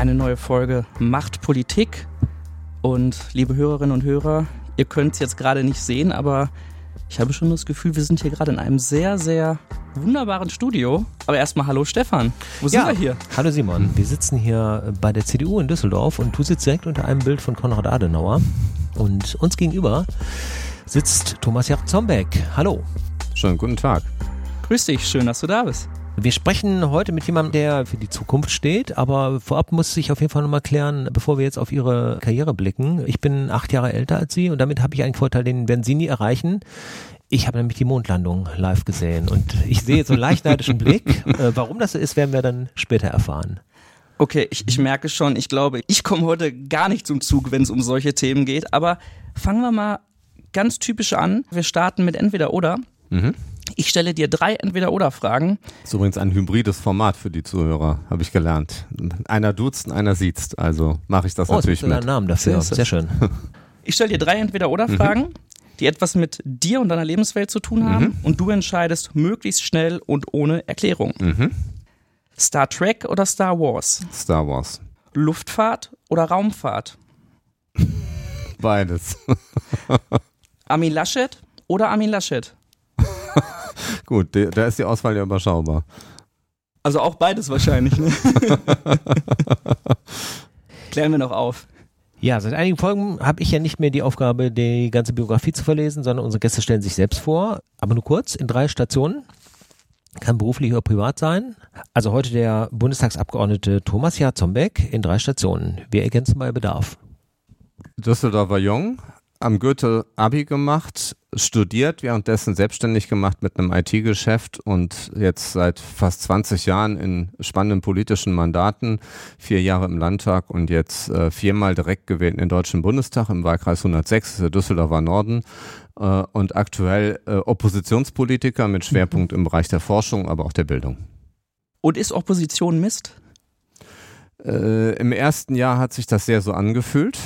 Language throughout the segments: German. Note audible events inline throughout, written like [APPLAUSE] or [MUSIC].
Eine neue Folge Macht Politik. Und liebe Hörerinnen und Hörer, ihr könnt es jetzt gerade nicht sehen, aber ich habe schon das Gefühl, wir sind hier gerade in einem sehr, sehr wunderbaren Studio. Aber erstmal hallo Stefan. Wo sind Ja. wir hier? Hallo Simon, wir sitzen hier bei der CDU in Düsseldorf und du sitzt direkt unter einem Bild von Konrad Adenauer. Und uns gegenüber sitzt Thomas Jarzombeck. Hallo. Schönen guten Tag. Grüß dich, schön, dass du da bist. Wir sprechen heute mit jemandem, der für die Zukunft steht, aber vorab muss ich auf jeden Fall nochmal klären, bevor wir jetzt auf Ihre Karriere blicken. Ich bin acht Jahre älter als Sie und damit habe ich einen Vorteil, den werden Sie nie erreichen. Ich habe nämlich die Mondlandung live gesehen und ich sehe jetzt so einen leicht neidischen Blick. Äh, warum das so ist, werden wir dann später erfahren. Okay, ich, ich merke schon, ich glaube, ich komme heute gar nicht zum Zug, wenn es um solche Themen geht. Aber fangen wir mal ganz typisch an. Wir starten mit Entweder oder. Mhm. Ich stelle dir drei Entweder-Oder-Fragen. Ist übrigens ein hybrides Format für die Zuhörer, habe ich gelernt. Einer duzt, und einer siezt. Also mache ich das Oh, natürlich mit. Namen dafür. Sehr, sehr schön. [LAUGHS] Ich stelle dir drei Entweder-Oder-Fragen, die etwas mit dir und deiner Lebenswelt zu tun haben. Und du entscheidest möglichst schnell und ohne Erklärung. Mhm. Star Trek oder Star Wars? Star Wars. Luftfahrt oder Raumfahrt? [LAUGHS] Beides. [LAUGHS] Armin Laschet oder Armin Laschet? [LAUGHS] Gut, da ist die Auswahl ja überschaubar. Also auch beides wahrscheinlich, ne? [LAUGHS] Klären wir noch auf. Ja, seit einigen Folgen habe ich ja nicht mehr die Aufgabe, die ganze Biografie zu verlesen, sondern unsere Gäste stellen sich selbst vor, aber nur kurz, in drei Stationen. Kann beruflich oder privat sein. Also heute der Bundestagsabgeordnete Thomas Jarzombeck in drei Stationen. Wir ergänzen bei Bedarf. Düsseldorfer Jung, am Goethe Abi gemacht, studiert, währenddessen selbstständig gemacht mit einem IT-Geschäft und jetzt seit fast 20 Jahren in spannenden politischen Mandaten, vier Jahre im Landtag und jetzt äh, viermal direkt gewählt in den Deutschen Bundestag im Wahlkreis 106, das ist der Düsseldorfer Norden äh, und aktuell äh, Oppositionspolitiker mit Schwerpunkt im Bereich der Forschung, aber auch der Bildung. Und ist Opposition Mist? Äh, Im ersten Jahr hat sich das sehr so angefühlt,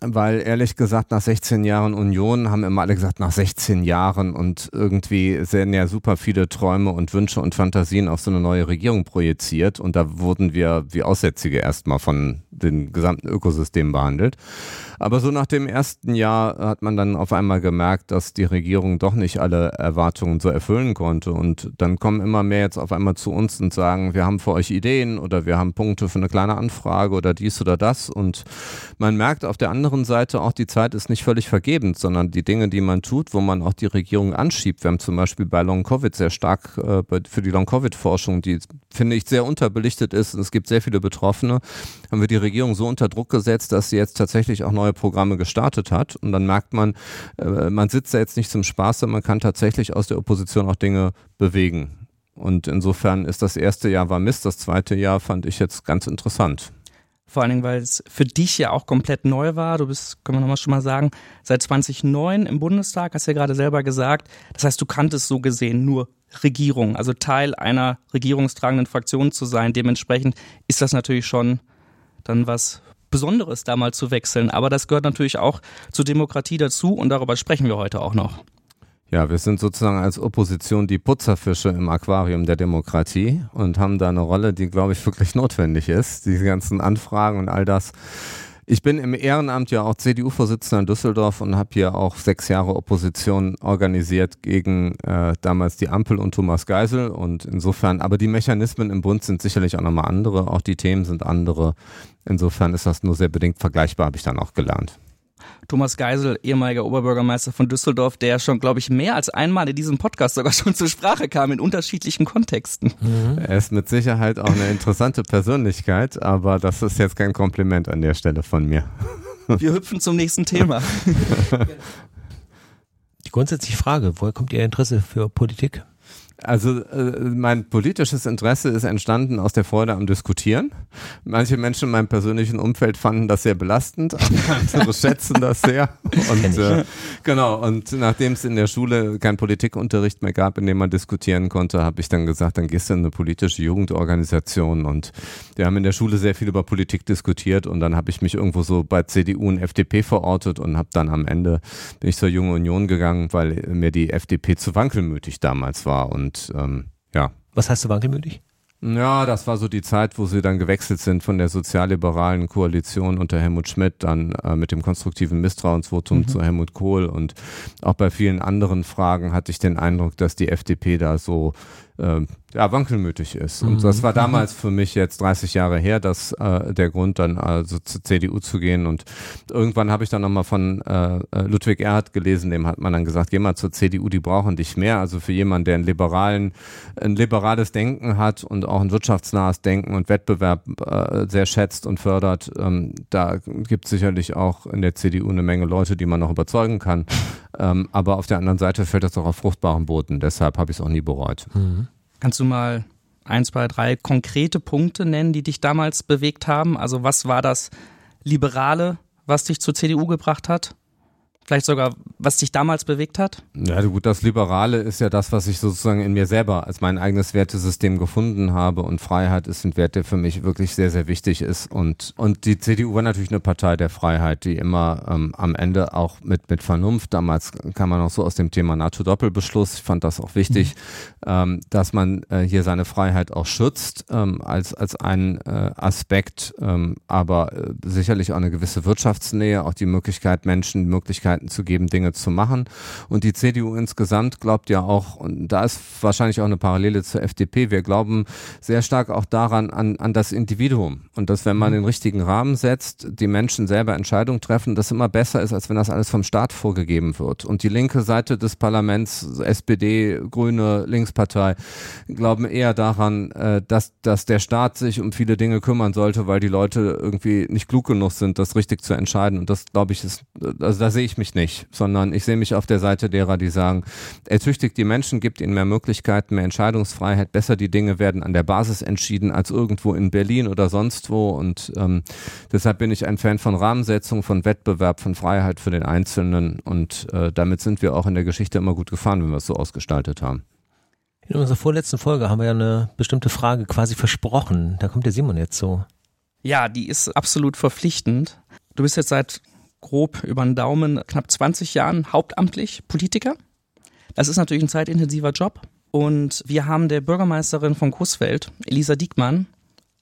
weil ehrlich gesagt nach 16 Jahren Union haben immer alle gesagt, nach 16 Jahren und irgendwie sind ja super viele Träume und Wünsche und Fantasien auf so eine neue Regierung projiziert und da wurden wir wie Aussätzige erstmal von den gesamten Ökosystem behandelt. Aber so nach dem ersten Jahr hat man dann auf einmal gemerkt, dass die Regierung doch nicht alle Erwartungen so erfüllen konnte. Und dann kommen immer mehr jetzt auf einmal zu uns und sagen, wir haben für euch Ideen oder wir haben Punkte für eine kleine Anfrage oder dies oder das. Und man merkt auf der anderen Seite auch, die Zeit ist nicht völlig vergebens, sondern die Dinge, die man tut, wo man auch die Regierung anschiebt. Wir haben zum Beispiel bei Long Covid sehr stark äh, für die Long Covid Forschung, die finde ich sehr unterbelichtet ist und es gibt sehr viele Betroffene, haben wir die Regierung so unter Druck gesetzt, dass sie jetzt tatsächlich auch neue Programme gestartet hat. Und dann merkt man, äh, man sitzt da jetzt nicht zum Spaß, sondern man kann tatsächlich aus der Opposition auch Dinge bewegen. Und insofern ist das erste Jahr war Mist, das zweite Jahr fand ich jetzt ganz interessant. Vor allen Dingen, weil es für dich ja auch komplett neu war. Du bist, können wir nochmal schon mal sagen, seit 2009 im Bundestag, hast du ja gerade selber gesagt. Das heißt, du kanntest so gesehen nur Regierung, also Teil einer regierungstragenden Fraktion zu sein. Dementsprechend ist das natürlich schon dann was Besonderes, da mal zu wechseln. Aber das gehört natürlich auch zur Demokratie dazu und darüber sprechen wir heute auch noch. Ja, wir sind sozusagen als Opposition die Putzerfische im Aquarium der Demokratie und haben da eine Rolle, die, glaube ich, wirklich notwendig ist. Diese ganzen Anfragen und all das. Ich bin im Ehrenamt ja auch CDU-Vorsitzender in Düsseldorf und habe hier auch sechs Jahre Opposition organisiert gegen äh, damals die Ampel und Thomas Geisel. Und insofern, aber die Mechanismen im Bund sind sicherlich auch nochmal andere, auch die Themen sind andere. Insofern ist das nur sehr bedingt vergleichbar, habe ich dann auch gelernt. Thomas Geisel, ehemaliger Oberbürgermeister von Düsseldorf, der schon, glaube ich, mehr als einmal in diesem Podcast sogar [LAUGHS] schon zur Sprache kam, in unterschiedlichen Kontexten. Er ist mit Sicherheit auch eine interessante Persönlichkeit, aber das ist jetzt kein Kompliment an der Stelle von mir. [LAUGHS] Wir hüpfen zum nächsten Thema. [LAUGHS] Die grundsätzliche Frage, woher kommt Ihr Interesse für Politik? Also äh, mein politisches Interesse ist entstanden aus der Freude am Diskutieren. Manche Menschen in meinem persönlichen Umfeld fanden das sehr belastend, andere [LAUGHS] schätzen das sehr. Und äh, genau, und nachdem es in der Schule keinen Politikunterricht mehr gab, in dem man diskutieren konnte, habe ich dann gesagt, dann gehst du in eine politische Jugendorganisation. Und wir haben in der Schule sehr viel über Politik diskutiert und dann habe ich mich irgendwo so bei CDU und FDP verortet und habe dann am Ende bin ich zur Junge Union gegangen, weil mir die FDP zu wankelmütig damals war. Und ähm, ja, Was heißt du wankelmütig? Ja, das war so die Zeit, wo sie dann gewechselt sind von der sozialliberalen Koalition unter Helmut Schmidt dann äh, mit dem konstruktiven Misstrauensvotum mhm. zu Helmut Kohl und auch bei vielen anderen Fragen hatte ich den Eindruck, dass die FDP da so äh, ja, wankelmütig ist. Und mhm. das war damals für mich jetzt 30 Jahre her, dass äh, der Grund dann also zur CDU zu gehen. Und irgendwann habe ich dann nochmal von äh, äh, Ludwig Erhard gelesen, dem hat man dann gesagt, geh mal zur CDU, die brauchen dich mehr. Also für jemanden, der ein liberalen, ein liberales Denken hat und auch ein wirtschaftsnahes Denken und Wettbewerb äh, sehr schätzt und fördert, ähm, da gibt es sicherlich auch in der CDU eine Menge Leute, die man noch überzeugen kann. Ähm, aber auf der anderen Seite fällt das auch auf fruchtbaren Boden. Deshalb habe ich es auch nie bereut. Mhm. Kannst du mal ein, zwei, drei konkrete Punkte nennen, die dich damals bewegt haben? Also was war das Liberale, was dich zur CDU gebracht hat? Vielleicht sogar, was dich damals bewegt hat? Ja, gut, das Liberale ist ja das, was ich sozusagen in mir selber als mein eigenes Wertesystem gefunden habe. Und Freiheit ist ein Wert, der für mich wirklich sehr, sehr wichtig ist. Und, und die CDU war natürlich eine Partei der Freiheit, die immer ähm, am Ende auch mit, mit Vernunft, damals kam man auch so aus dem Thema NATO-Doppelbeschluss, ich fand das auch wichtig, mhm. ähm, dass man äh, hier seine Freiheit auch schützt ähm, als, als ein äh, Aspekt, ähm, aber äh, sicherlich auch eine gewisse Wirtschaftsnähe, auch die Möglichkeit, Menschen Möglichkeiten Möglichkeiten zu geben, Dinge zu machen. Und die CDU insgesamt glaubt ja auch, und da ist wahrscheinlich auch eine Parallele zur FDP, wir glauben sehr stark auch daran, an, an das Individuum. Und dass, wenn man mhm. den richtigen Rahmen setzt, die Menschen selber Entscheidungen treffen, das immer besser ist, als wenn das alles vom Staat vorgegeben wird. Und die linke Seite des Parlaments, SPD, Grüne, Linkspartei, glauben eher daran, äh, dass, dass der Staat sich um viele Dinge kümmern sollte, weil die Leute irgendwie nicht klug genug sind, das richtig zu entscheiden. Und das, glaube ich, ist, also da sehe ich mich nicht, sondern ich sehe mich auf der Seite derer, die sagen, ertüchtigt die Menschen, gibt ihnen mehr Möglichkeiten, mehr Entscheidungsfreiheit, besser die Dinge werden an der Basis entschieden als irgendwo in Berlin oder sonst wo. Und ähm, deshalb bin ich ein Fan von Rahmensetzung, von Wettbewerb, von Freiheit für den Einzelnen. Und äh, damit sind wir auch in der Geschichte immer gut gefahren, wenn wir es so ausgestaltet haben. In unserer vorletzten Folge haben wir ja eine bestimmte Frage quasi versprochen. Da kommt der Simon jetzt so. Ja, die ist absolut verpflichtend. Du bist jetzt seit grob über den Daumen knapp 20 Jahren hauptamtlich Politiker. Das ist natürlich ein zeitintensiver Job. Und wir haben der Bürgermeisterin von Coesfeld, Elisa Diekmann,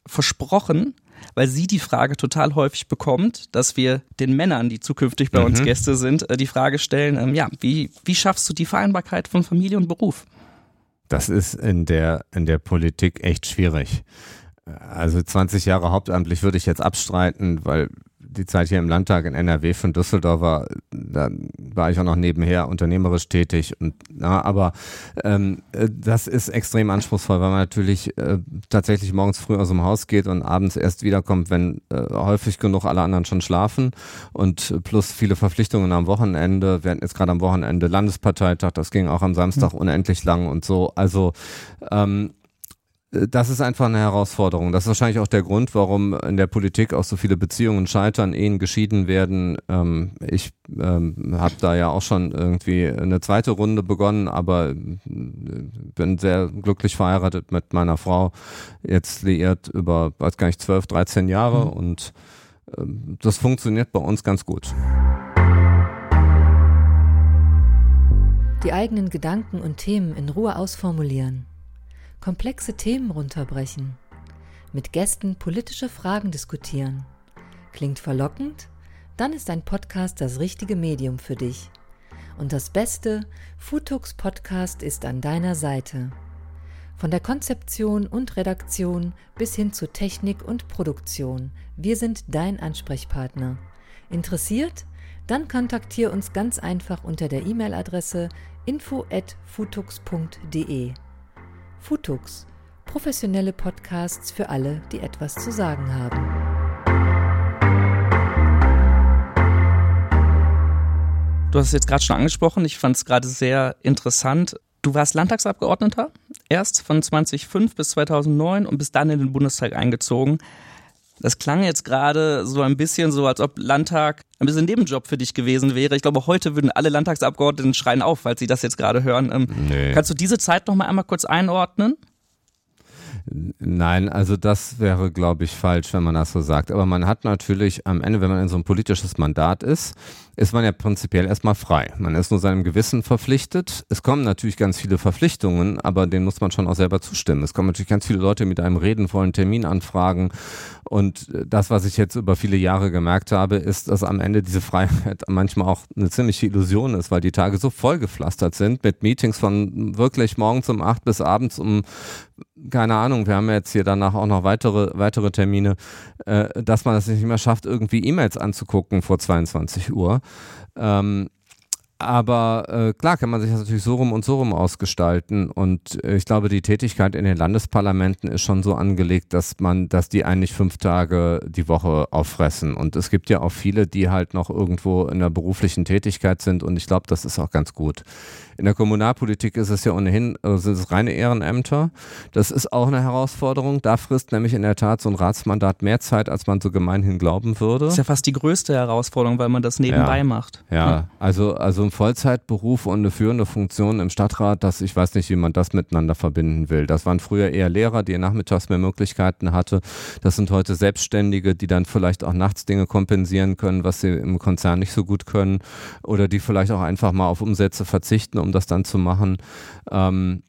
versprochen, weil sie die Frage total häufig bekommt, dass wir den Männern, die zukünftig bei mhm. uns Gäste sind, äh, die Frage stellen, ähm, ja, wie, wie schaffst du die Vereinbarkeit von Familie und Beruf? Das ist in der, in der Politik echt schwierig. Also 20 Jahre hauptamtlich würde ich jetzt abstreiten, weil die Zeit hier im Landtag in NRW von Düsseldorfer, da war ich auch noch nebenher unternehmerisch tätig. Und na, aber ähm, äh, das ist extrem anspruchsvoll, weil man natürlich äh, tatsächlich morgens früh aus dem Haus geht und abends erst wiederkommt, wenn äh, häufig genug alle anderen schon schlafen und plus viele Verpflichtungen am Wochenende. Wir hatten jetzt gerade am Wochenende Landesparteitag, das ging auch am Samstag mhm. unendlich lang und so. Also ähm, das ist einfach eine Herausforderung. Das ist wahrscheinlich auch der Grund, warum in der Politik auch so viele Beziehungen scheitern, Ehen geschieden werden. Ähm, ich ähm, habe da ja auch schon irgendwie eine zweite Runde begonnen, aber äh, bin sehr glücklich verheiratet mit meiner Frau. Jetzt liiert über, weiß gar nicht, 12, 13 Jahre mhm. und ähm, das funktioniert bei uns ganz gut. Die eigenen Gedanken und Themen in Ruhe ausformulieren komplexe Themen runterbrechen, mit Gästen politische Fragen diskutieren. Klingt verlockend? Dann ist ein Podcast das richtige Medium für dich. Und das Beste, Futux Podcast ist an deiner Seite. Von der Konzeption und Redaktion bis hin zu Technik und Produktion. Wir sind dein Ansprechpartner. Interessiert? Dann kontaktiere uns ganz einfach unter der E-Mail-Adresse info@futux.de. Futux, professionelle Podcasts für alle, die etwas zu sagen haben. Du hast es jetzt gerade schon angesprochen, ich fand es gerade sehr interessant. Du warst Landtagsabgeordneter, erst von 2005 bis 2009 und bist dann in den Bundestag eingezogen. Das klang jetzt gerade so ein bisschen so, als ob Landtag ein bisschen Nebenjob für dich gewesen wäre. Ich glaube, heute würden alle Landtagsabgeordneten schreien auf, falls sie das jetzt gerade hören. Ähm, nee. Kannst du diese Zeit noch mal einmal kurz einordnen? Nein, also das wäre, glaube ich, falsch, wenn man das so sagt. Aber man hat natürlich am Ende, wenn man in so ein politisches Mandat ist, ist man ja prinzipiell erstmal frei. Man ist nur seinem Gewissen verpflichtet. Es kommen natürlich ganz viele Verpflichtungen, aber denen muss man schon auch selber zustimmen. Es kommen natürlich ganz viele Leute mit einem reden vollen Termin anfragen. Und das, was ich jetzt über viele Jahre gemerkt habe, ist, dass am Ende diese Freiheit manchmal auch eine ziemliche Illusion ist, weil die Tage so vollgepflastert sind mit Meetings von wirklich morgens um acht bis abends um keine Ahnung, wir haben jetzt hier danach auch noch weitere, weitere Termine, äh, dass man es nicht mehr schafft, irgendwie E-Mails anzugucken vor 22 Uhr. Ähm, aber äh, klar kann man sich das natürlich so rum und so rum ausgestalten. Und äh, ich glaube, die Tätigkeit in den Landesparlamenten ist schon so angelegt, dass man, dass die eigentlich fünf Tage die Woche auffressen. Und es gibt ja auch viele, die halt noch irgendwo in der beruflichen Tätigkeit sind. Und ich glaube, das ist auch ganz gut. In der Kommunalpolitik ist es ja ohnehin, also sind es reine Ehrenämter. Das ist auch eine Herausforderung. Da frisst nämlich in der Tat so ein Ratsmandat mehr Zeit, als man so gemeinhin glauben würde. Das ist ja fast die größte Herausforderung, weil man das nebenbei ja. macht. Ja, ja, also, also ein Vollzeitberuf und eine führende Funktion im Stadtrat, das, ich weiß nicht, wie man das miteinander verbinden will. Das waren früher eher Lehrer, die nachmittags mehr Möglichkeiten hatte. Das sind heute Selbstständige, die dann vielleicht auch nachts Dinge kompensieren können, was sie im Konzern nicht so gut können. Oder die vielleicht auch einfach mal auf Umsätze verzichten, um das dann zu machen. Ähm,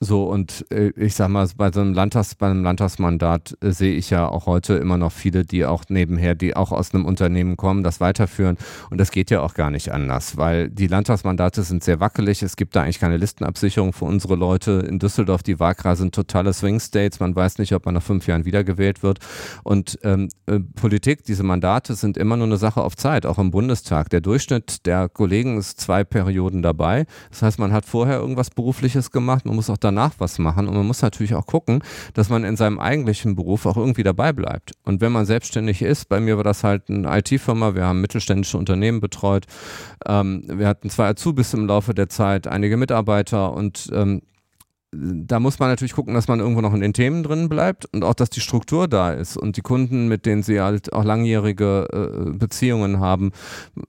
so, und äh, ich sag mal, bei so einem Landtags, bei einem Landtagsmandat äh, sehe ich ja auch heute immer noch viele, die auch nebenher, die auch aus einem Unternehmen kommen, das weiterführen. Und das geht ja auch gar nicht anders, weil die Landtagsmandate sind sehr wackelig. Es gibt da eigentlich keine Listenabsicherung für unsere Leute. In Düsseldorf, die Wahlkreise sind totale Swing States. Man weiß nicht, ob man nach fünf Jahren wiedergewählt wird. Und ähm, äh, Politik, diese Mandate sind immer nur eine Sache auf Zeit, auch im Bundestag. Der Durchschnitt der Kollegen ist zwei Perioden dabei. Das heißt, man hat vorher irgendwas Berufliches gemacht. Man muss auch danach was machen. Und man muss natürlich auch gucken, dass man in seinem eigentlichen Beruf auch irgendwie dabei bleibt. Und wenn man selbstständig ist, bei mir war das halt eine IT-Firma, wir haben mittelständische Unternehmen betreut, ähm, wir hatten zwei Azubis im Laufe der Zeit, einige Mitarbeiter und ähm, da muss man natürlich gucken, dass man irgendwo noch in den Themen drin bleibt und auch, dass die Struktur da ist und die Kunden, mit denen sie halt auch langjährige äh, Beziehungen haben,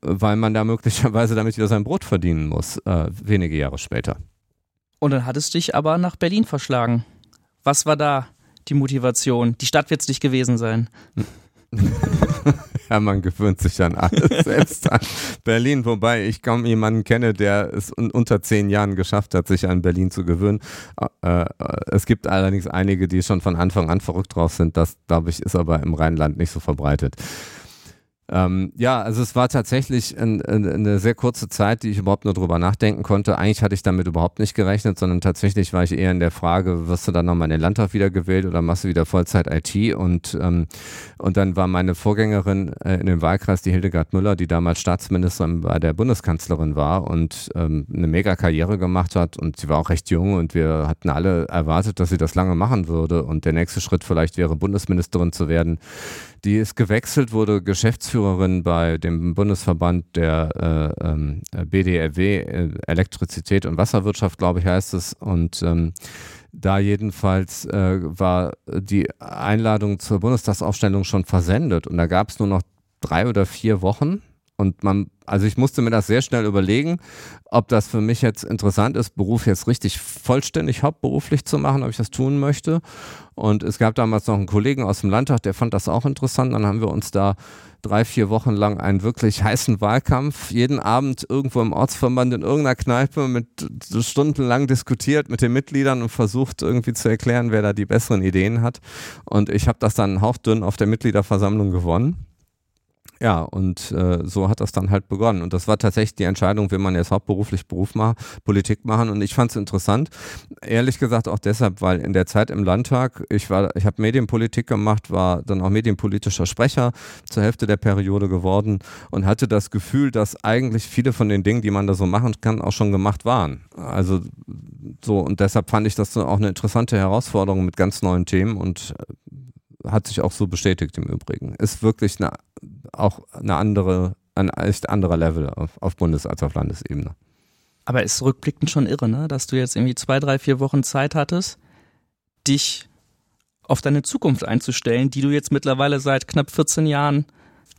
weil man da möglicherweise damit wieder sein Brot verdienen muss, äh, wenige Jahre später. Und dann hattest du dich aber nach Berlin verschlagen. Was war da die Motivation? Die Stadt wird es nicht gewesen sein. [LAUGHS] ja, man gewöhnt sich an alles, [LAUGHS] selbst an Berlin, wobei ich kaum jemanden kenne, der es unter zehn Jahren geschafft hat, sich an Berlin zu gewöhnen. Äh, äh, es gibt allerdings einige, die schon von Anfang an verrückt drauf sind. Das, glaube ich, ist aber im Rheinland nicht so verbreitet. Ähm, ja, also es war tatsächlich ein, ein, eine sehr kurze Zeit, die ich überhaupt nur drüber nachdenken konnte. Eigentlich hatte ich damit überhaupt nicht gerechnet, sondern tatsächlich war ich eher in der Frage, wirst du dann nochmal in den Landtag wiedergewählt oder machst du wieder Vollzeit IT? Und, ähm, und dann war meine Vorgängerin äh, in dem Wahlkreis, die Hildegard Müller, die damals Staatsministerin bei der Bundeskanzlerin war und ähm, eine mega Karriere gemacht hat. Und sie war auch recht jung und wir hatten alle erwartet, dass sie das lange machen würde. Und der nächste Schritt vielleicht wäre, Bundesministerin zu werden. Die ist gewechselt, wurde Geschäftsführerin bei dem Bundesverband der äh, ähm, BDRW, äh, Elektrizität und Wasserwirtschaft, glaube ich, heißt es. Und ähm, da jedenfalls äh, war die Einladung zur Bundestagsaufstellung schon versendet und da gab es nur noch drei oder vier Wochen und man, also ich musste mir das sehr schnell überlegen, ob das für mich jetzt interessant ist, Beruf jetzt richtig vollständig hauptberuflich zu machen, ob ich das tun möchte. Und es gab damals noch einen Kollegen aus dem Landtag, der fand das auch interessant. Dann haben wir uns da drei, vier Wochen lang einen wirklich heißen Wahlkampf, jeden Abend irgendwo im Ortsverband in irgendeiner Kneipe mit stundenlang diskutiert mit den Mitgliedern und versucht irgendwie zu erklären, wer da die besseren Ideen hat. Und ich habe das dann hauchdünn auf der Mitgliederversammlung gewonnen. Ja, und äh, so hat das dann halt begonnen. Und das war tatsächlich die Entscheidung, will man jetzt hauptberuflich Beruf machen, Politik machen. Und ich fand es interessant, ehrlich gesagt auch deshalb, weil in der Zeit im Landtag, ich war, ich habe Medienpolitik gemacht, war dann auch medienpolitischer Sprecher zur Hälfte der Periode geworden und hatte das Gefühl, dass eigentlich viele von den Dingen, die man da so machen kann, auch schon gemacht waren. Also so, und deshalb fand ich das auch eine interessante Herausforderung mit ganz neuen Themen und äh, hat sich auch so bestätigt im Übrigen. Ist wirklich eine auch eine andere, ein echt anderer Level auf, auf Bundes- als auf Landesebene. Aber ist rückblickend schon irre, ne? dass du jetzt irgendwie zwei, drei, vier Wochen Zeit hattest, dich auf deine Zukunft einzustellen, die du jetzt mittlerweile seit knapp 14 Jahren,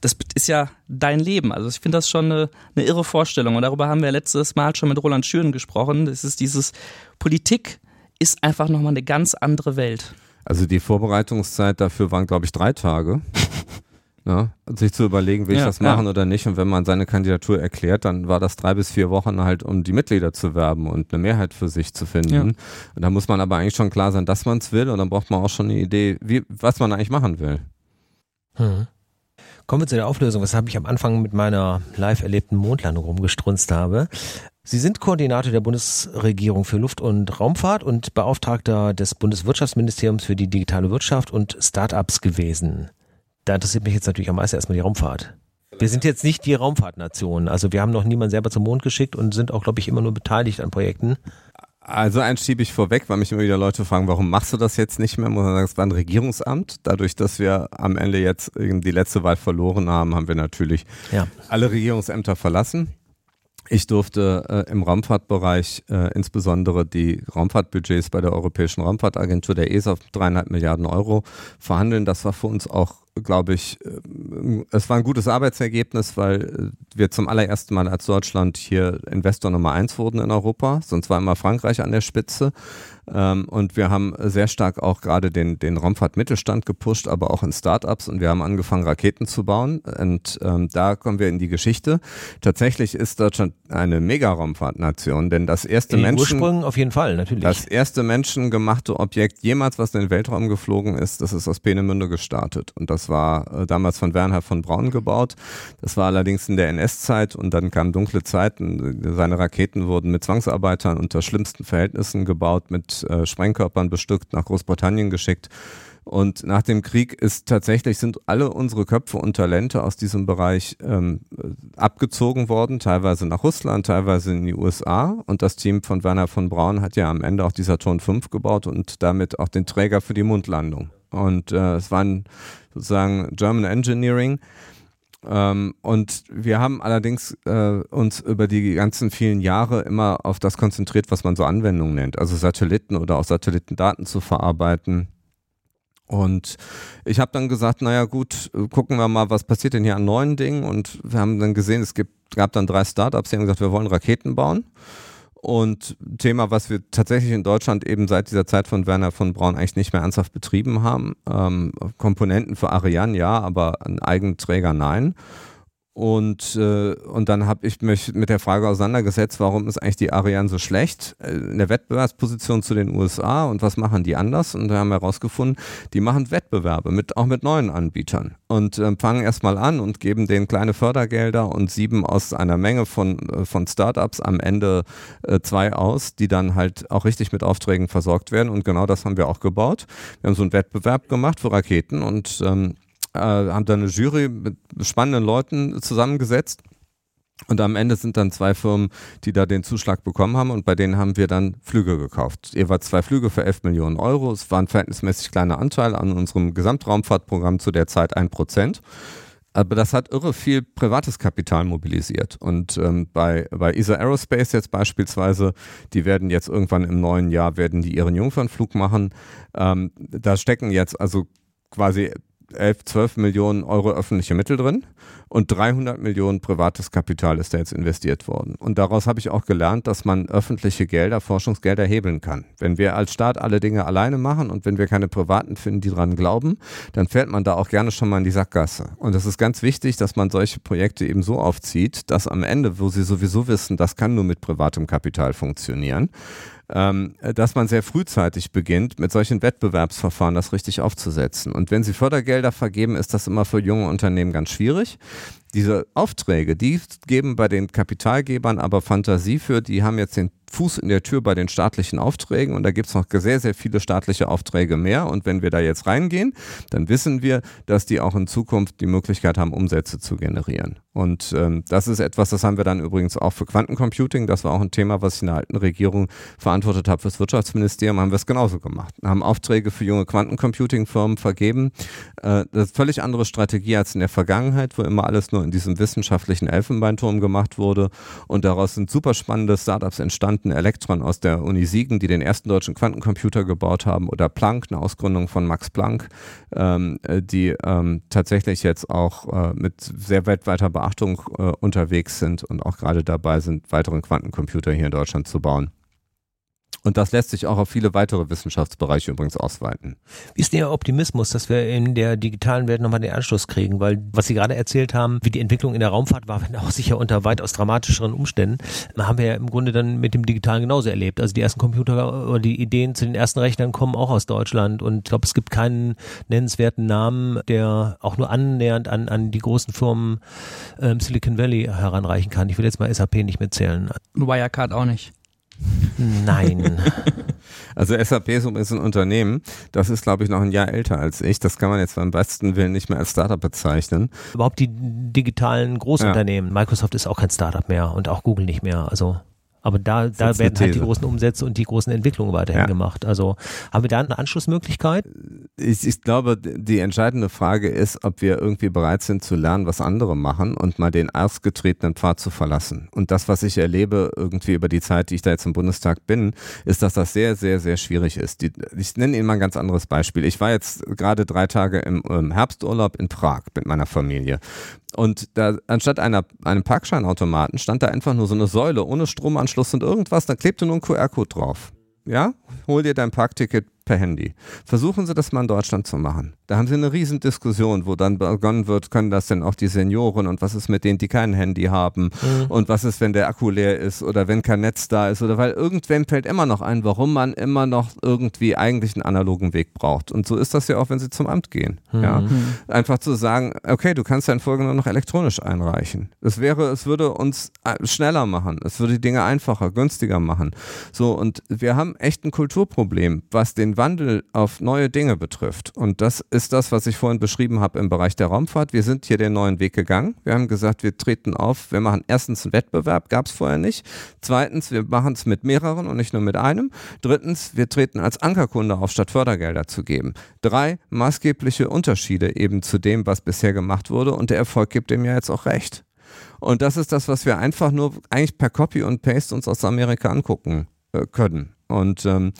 das ist ja dein Leben. Also ich finde das schon eine, eine irre Vorstellung. Und darüber haben wir letztes Mal schon mit Roland Schüren gesprochen. Das ist dieses Politik ist einfach nochmal eine ganz andere Welt. Also die Vorbereitungszeit dafür waren, glaube ich, drei Tage. [LAUGHS] Ja, sich zu überlegen, will ich Ja, das machen ja. oder nicht. Und wenn man seine Kandidatur erklärt, dann war das drei bis vier Wochen halt, um die Mitglieder zu werben und eine Mehrheit für sich zu finden. Und da muss man aber eigentlich schon klar sein, dass man es will. Und dann braucht man auch schon eine Idee, wie, was man eigentlich machen will. Hm. Kommen wir zu der Auflösung, weshalb ich am Anfang mit meiner live erlebten Mondlandung rumgestrunzt habe. Sie sind Koordinator der Bundesregierung für Luft- und Raumfahrt und Beauftragter des Bundeswirtschaftsministeriums für die digitale Wirtschaft und Startups gewesen. Da interessiert mich jetzt natürlich am meisten erstmal die Raumfahrt. Wir sind jetzt nicht die Raumfahrtnation. Also wir haben noch niemanden selber zum Mond geschickt und sind auch, glaube ich, immer nur beteiligt an Projekten. Also eins schiebe ich vorweg, weil mich immer wieder Leute fragen, warum machst du das jetzt nicht mehr? Muss man sagen, es war ein Regierungsamt. Dadurch, dass wir am Ende jetzt die letzte Wahl verloren haben, haben wir natürlich Ja. alle Regierungsämter verlassen. Ich durfte äh, im Raumfahrtbereich äh, insbesondere die Raumfahrtbudgets bei der Europäischen Raumfahrtagentur der ESA auf dreieinhalb Milliarden Euro verhandeln. Das war für uns auch, glaube ich, äh, es war ein gutes Arbeitsergebnis, weil äh, wir zum allerersten Mal als Deutschland hier Investor Nummer eins wurden in Europa. Sonst war immer Frankreich an der Spitze. Ähm, und wir haben sehr stark auch gerade den, den Raumfahrtmittelstand gepusht, aber auch in Startups und wir haben angefangen, Raketen zu bauen. Und ähm, da kommen wir in die Geschichte. Tatsächlich ist Deutschland eine Mega-Raumfahrtnation, denn das erste Menschen. Ursprüngen auf jeden Fall, natürlich. Das erste menschengemachte Objekt jemals, was in den Weltraum geflogen ist, das ist aus Peenemünde gestartet. Und das war äh, damals von Wernher von Braun gebaut. Das war allerdings in der NS-Zeit und dann kamen dunkle Zeiten. Seine Raketen wurden mit Zwangsarbeitern unter schlimmsten Verhältnissen gebaut, mit äh, Sprengkörpern bestückt, nach Großbritannien geschickt. Und nach dem Krieg ist tatsächlich sind alle unsere Köpfe und Talente aus diesem Bereich ähm, äh, abgezogen worden, teilweise nach Russland, teilweise in die USA. Und das Team von Werner von Braun hat ja am Ende auch die Saturn 5 gebaut und damit auch den Träger für die Mondlandung. Und äh, es waren sozusagen German Engineering. Ähm, und wir haben allerdings äh, uns über die ganzen vielen Jahre immer auf das konzentriert, was man so Anwendungen nennt, also Satelliten oder auch Satellitendaten zu verarbeiten. Und ich habe dann gesagt, naja gut, gucken wir mal, was passiert denn hier an neuen Dingen. Und wir haben dann gesehen, es gibt, gab dann drei Startups, die haben gesagt, wir wollen Raketen bauen. Und Thema, was wir tatsächlich in Deutschland eben seit dieser Zeit von Werner von Braun eigentlich nicht mehr ernsthaft betrieben haben. Ähm, Komponenten für Ariane ja, aber ein Eigenträger nein. Und, äh, und dann habe ich mich mit der Frage auseinandergesetzt, warum ist eigentlich die Ariane so schlecht äh, in der Wettbewerbsposition zu den USA und was machen die anders? Und wir haben herausgefunden, die machen Wettbewerbe mit auch mit neuen Anbietern und äh, fangen erstmal an und geben denen kleine Fördergelder und sieben aus einer Menge von, äh, von Startups am Ende äh, zwei aus, die dann halt auch richtig mit Aufträgen versorgt werden. Und genau das haben wir auch gebaut. Wir haben so einen Wettbewerb gemacht für Raketen und ähm, äh, haben dann eine Jury mit spannenden Leuten zusammengesetzt. Und am Ende sind dann zwei Firmen, die da den Zuschlag bekommen haben und bei denen haben wir dann Flüge gekauft. Jeweils zwei Flüge für 11 Millionen Euro. Es war ein verhältnismäßig kleiner Anteil an unserem Gesamtraumfahrtprogramm zu der Zeit ein Prozent. Aber das hat irre viel privates Kapital mobilisiert. Und ähm, bei, bei ESA Aerospace jetzt beispielsweise, die werden jetzt irgendwann im neuen Jahr, werden die ihren Jungfernflug machen. Ähm, da stecken jetzt also quasi 11, 12 Millionen Euro öffentliche Mittel drin und 300 Millionen privates Kapital ist da jetzt investiert worden. Und daraus habe ich auch gelernt, dass man öffentliche Gelder, Forschungsgelder hebeln kann. Wenn wir als Staat alle Dinge alleine machen und wenn wir keine Privaten finden, die dran glauben, dann fällt man da auch gerne schon mal in die Sackgasse. Und es ist ganz wichtig, dass man solche Projekte eben so aufzieht, dass am Ende, wo sie sowieso wissen, das kann nur mit privatem Kapital funktionieren, dass man sehr frühzeitig beginnt, mit solchen Wettbewerbsverfahren das richtig aufzusetzen. Und wenn Sie Fördergelder vergeben, ist das immer für junge Unternehmen ganz schwierig. Diese Aufträge, die geben bei den Kapitalgebern aber Fantasie für, die haben jetzt den Fuß in der Tür bei den staatlichen Aufträgen und da gibt es noch sehr, sehr viele staatliche Aufträge mehr. Und wenn wir da jetzt reingehen, dann wissen wir, dass die auch in Zukunft die Möglichkeit haben, Umsätze zu generieren. Und ähm, das ist etwas, das haben wir dann übrigens auch für Quantencomputing. Das war auch ein Thema, was ich in der alten Regierung verantwortet habe fürs Wirtschaftsministerium, haben wir es genauso gemacht. Haben Aufträge für junge Quantencomputing-Firmen vergeben. Äh, das ist völlig andere Strategie als in der Vergangenheit, wo immer alles nur in diesem wissenschaftlichen Elfenbeinturm gemacht wurde. Und daraus sind super spannende Startups entstanden. Elektron aus der Uni Siegen, die den ersten deutschen Quantencomputer gebaut haben, oder Planck, eine Ausgründung von Max Planck, ähm, die ähm, tatsächlich jetzt auch äh, mit sehr weltweiter Beachtung äh, unterwegs sind und auch gerade dabei sind, weiteren Quantencomputer hier in Deutschland zu bauen. Und das lässt sich auch auf viele weitere Wissenschaftsbereiche übrigens ausweiten. Wie ist der Optimismus, dass wir in der digitalen Welt nochmal den Anschluss kriegen? Weil, was Sie gerade erzählt haben, wie die Entwicklung in der Raumfahrt war, [LAUGHS] wenn auch sicher unter weitaus dramatischeren Umständen, haben wir ja im Grunde dann mit dem Digitalen genauso erlebt. Also die ersten Computer oder die Ideen zu den ersten Rechnern kommen auch aus Deutschland. Und ich glaube, es gibt keinen nennenswerten Namen, der auch nur annähernd an, an die großen Firmen ähm, Silicon Valley heranreichen kann. Ich will jetzt mal SAP nicht mitzählen. Wirecard auch nicht. Nein. [LAUGHS] Also SAP ist ein Unternehmen, das ist glaube ich noch ein Jahr älter als ich. Das kann man jetzt beim besten Willen nicht mehr als Startup bezeichnen. Überhaupt die digitalen Großunternehmen. Ja. Microsoft ist auch kein Startup mehr und auch Google nicht mehr. Also aber da, da werden halt die großen Umsätze und die großen Entwicklungen weiterhin ja. gemacht. Also haben wir da eine Anschlussmöglichkeit? Ich, ich glaube, die entscheidende Frage ist, ob wir irgendwie bereit sind zu lernen, was andere machen und mal den ausgetretenen Pfad zu verlassen. Und das, was ich erlebe irgendwie über die Zeit, die ich da jetzt im Bundestag bin, ist, dass das sehr, sehr, sehr schwierig ist. Die, ich nenne Ihnen mal ein ganz anderes Beispiel. Ich war jetzt gerade drei Tage im, im Herbsturlaub in Prag mit meiner Familie. Und da, anstatt einer, einem Parkscheinautomaten stand da einfach nur so eine Säule ohne Stromanschluss und irgendwas, da klebte nur ein QR-Code drauf. Ja, hol dir dein Parkticket per Handy. Versuchen Sie das mal in Deutschland zu machen. Da haben Sie eine riesen Diskussion, wo dann begonnen wird, können das denn auch die Senioren und was ist mit denen, die kein Handy haben mhm. und was ist, wenn der Akku leer ist oder wenn kein Netz da ist oder weil irgendwem fällt immer noch ein, warum man immer noch irgendwie eigentlich einen analogen Weg braucht. Und so ist das ja auch, wenn Sie zum Amt gehen. Mhm. Ja? Einfach zu sagen, okay, du kannst Folge nur noch elektronisch einreichen. Es wäre, es würde uns äh, schneller machen, es würde die Dinge einfacher, günstiger machen. So, und wir haben echt ein Kulturproblem, was den Wandel auf neue Dinge betrifft. Und das ist das, was ich vorhin beschrieben habe im Bereich der Raumfahrt. Wir sind hier den neuen Weg gegangen. Wir haben gesagt, wir treten auf, wir machen erstens einen Wettbewerb, gab es vorher nicht. Zweitens, wir machen es mit mehreren und nicht nur mit einem. Drittens, wir treten als Ankerkunde auf, statt Fördergelder zu geben. Drei maßgebliche Unterschiede eben zu dem, was bisher gemacht wurde. Und der Erfolg gibt dem ja jetzt auch recht. Und das ist das, was wir einfach nur eigentlich per Copy und Paste uns aus Amerika angucken äh, können. Und ähm,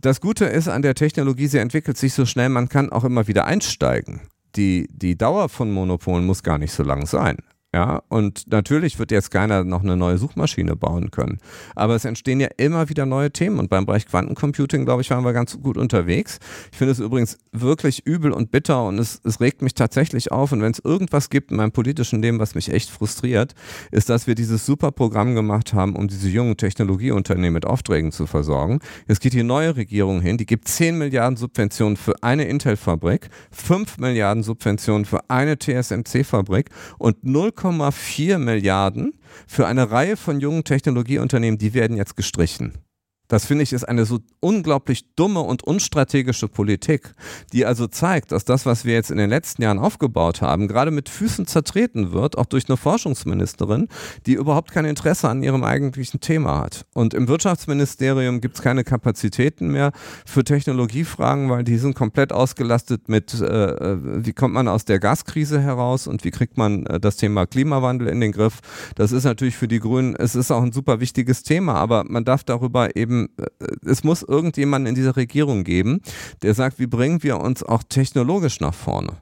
das Gute ist an der Technologie, sie entwickelt sich so schnell, man kann auch immer wieder einsteigen. Die, die Dauer von Monopolen muss gar nicht so lang sein. Ja, und natürlich wird jetzt keiner noch eine neue Suchmaschine bauen können. Aber es entstehen ja immer wieder neue Themen und beim Bereich Quantencomputing, glaube ich, waren wir ganz gut unterwegs. Ich finde es übrigens wirklich übel und bitter und es, es regt mich tatsächlich auf. Und wenn es irgendwas gibt in meinem politischen Leben, was mich echt frustriert, ist, dass wir dieses super Programm gemacht haben, um diese jungen Technologieunternehmen mit Aufträgen zu versorgen. Jetzt geht die neue Regierung hin, die gibt 10 Milliarden Subventionen für eine Intel-Fabrik, 5 Milliarden Subventionen für eine TSMC-Fabrik und 0, 2,4 Milliarden für eine Reihe von jungen Technologieunternehmen, die werden jetzt gestrichen. Das finde ich ist eine so unglaublich dumme und unstrategische Politik, die also zeigt, dass das, was wir jetzt in den letzten Jahren aufgebaut haben, gerade mit Füßen zertreten wird, auch durch eine Forschungsministerin, die überhaupt kein Interesse an ihrem eigentlichen Thema hat. Und im Wirtschaftsministerium gibt es keine Kapazitäten mehr für Technologiefragen, weil die sind komplett ausgelastet mit, äh, äh, wie kommt man aus der Gaskrise heraus und wie kriegt man äh, das Thema Klimawandel in den Griff. Das ist natürlich für die Grünen, es ist auch ein super wichtiges Thema, aber man darf darüber eben eben, äh, es muss irgendjemanden in dieser Regierung geben, der sagt, wie bringen wir uns auch technologisch nach vorne?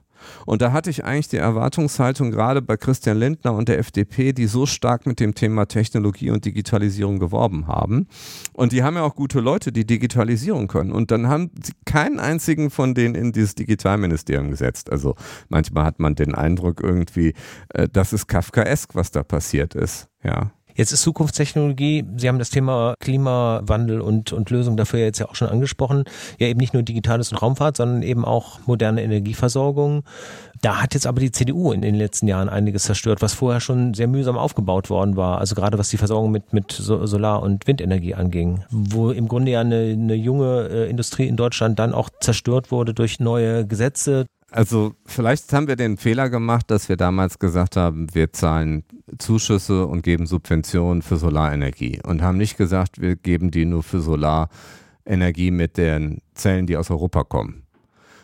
Und da hatte ich eigentlich die Erwartungshaltung gerade bei Christian Lindner und der FDP, die so stark mit dem Thema Technologie und Digitalisierung geworben haben. Und die haben ja auch gute Leute, die Digitalisierung können. Und dann haben sie keinen einzigen von denen in dieses Digitalministerium gesetzt. Also manchmal hat man den Eindruck irgendwie, äh, das ist Kafkaesk, was da passiert ist. Ja. Jetzt ist Zukunftstechnologie, Sie haben das Thema Klimawandel und, und Lösung dafür jetzt ja auch schon angesprochen, ja eben nicht nur Digitales und Raumfahrt, sondern eben auch moderne Energieversorgung. Da hat jetzt aber die CDU in den letzten Jahren einiges zerstört, was vorher schon sehr mühsam aufgebaut worden war. Also gerade was die Versorgung mit, mit Solar- und Windenergie anging, wo im Grunde ja eine, eine junge äh, Industrie in Deutschland dann auch zerstört wurde durch neue Gesetze. Also vielleicht haben wir den Fehler gemacht, dass wir damals gesagt haben, wir zahlen Zuschüsse und geben Subventionen für Solarenergie und haben nicht gesagt, wir geben die nur für Solarenergie mit den Zellen, die aus Europa kommen.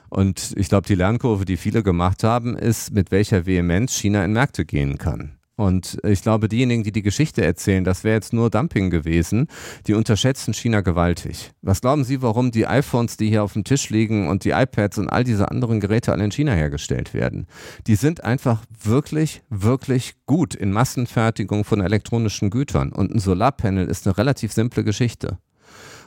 Und ich glaube, die Lernkurve, die viele gemacht haben, ist, mit welcher Vehemenz China in Märkte gehen kann. Und ich glaube, diejenigen, die die Geschichte erzählen, das wäre jetzt nur Dumping gewesen, die unterschätzen China gewaltig. Was glauben Sie, warum die iPhones, die hier auf dem Tisch liegen und die iPads und all diese anderen Geräte alle in China hergestellt werden? Die sind einfach wirklich, wirklich gut in Massenfertigung von elektronischen Gütern. Und ein Solarpanel ist eine relativ simple Geschichte.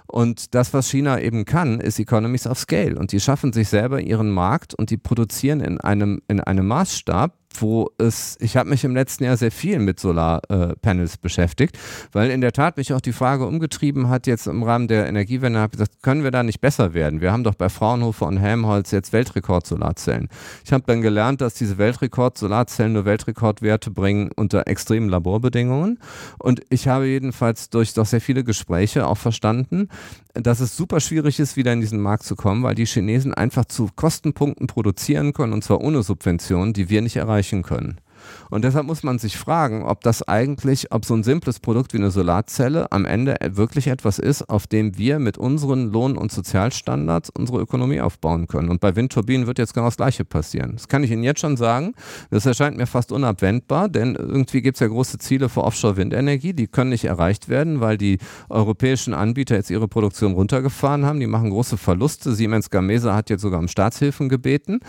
Und das, was China eben kann, ist Economies of Scale. Und die schaffen sich selber ihren Markt und die produzieren in einem, in einem Maßstab, wo es, ich habe mich im letzten Jahr sehr viel mit Solarpanels äh, beschäftigt, weil in der Tat mich auch die Frage umgetrieben hat, jetzt im Rahmen der Energiewende, habe gesagt, können wir da nicht besser werden? Wir haben doch bei Fraunhofer und Helmholtz jetzt Weltrekord-Solarzellen. Ich habe dann gelernt, dass diese Weltrekord-Solarzellen nur Weltrekordwerte bringen unter extremen Laborbedingungen. Und ich habe jedenfalls durch doch sehr viele Gespräche auch verstanden, dass es super schwierig ist, wieder in diesen Markt zu kommen, weil die Chinesen einfach zu Kostenpunkten produzieren können und zwar ohne Subventionen, die wir nicht erreichen können. Und deshalb muss man sich fragen, ob das eigentlich, ob so ein simples Produkt wie eine Solarzelle am Ende wirklich etwas ist, auf dem wir mit unseren Lohn- und Sozialstandards unsere Ökonomie aufbauen können. Und bei Windturbinen wird jetzt genau das Gleiche passieren. Das kann ich Ihnen jetzt schon sagen. Das erscheint mir fast unabwendbar, denn irgendwie gibt es ja große Ziele für Offshore-Windenergie. Die können nicht erreicht werden, weil die europäischen Anbieter jetzt ihre Produktion runtergefahren haben. Die machen große Verluste. Siemens Gamesa hat jetzt sogar um Staatshilfen gebeten.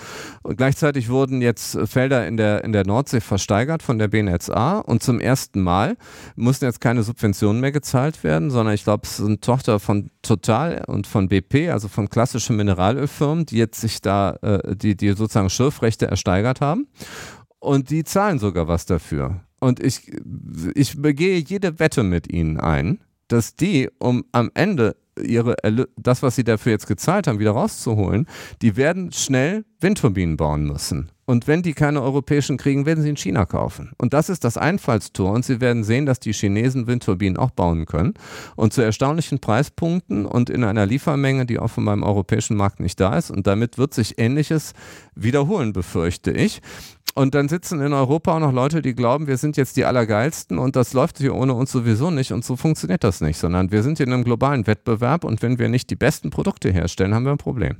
Und gleichzeitig wurden jetzt Felder in der, in der Nordsee versteigert von der BNetzA und zum ersten Mal mussten jetzt keine Subventionen mehr gezahlt werden, sondern ich glaube, es sind Tochter von Total und von BP, also von klassischen Mineralölfirmen, die jetzt sich da, äh, die, die sozusagen Schürfrechte ersteigert haben. Und die zahlen sogar was dafür. Und ich, ich begehe jede Wette mit ihnen ein, dass die, um am Ende ihre das, was sie dafür jetzt gezahlt haben, wieder rauszuholen, die werden schnell Windturbinen bauen müssen. Und wenn die keine europäischen kriegen, werden sie in China kaufen. Und das ist das Einfallstor. Und sie werden sehen, dass die Chinesen Windturbinen auch bauen können. Und zu erstaunlichen Preispunkten und in einer Liefermenge, die offenbar im europäischen Markt nicht da ist. Und damit wird sich Ähnliches wiederholen, befürchte ich. Und dann sitzen in Europa auch noch Leute, die glauben, wir sind jetzt die Allergeilsten und das läuft hier ohne uns sowieso nicht und so funktioniert das nicht, sondern wir sind hier in einem globalen Wettbewerb und wenn wir nicht die besten Produkte herstellen, haben wir ein Problem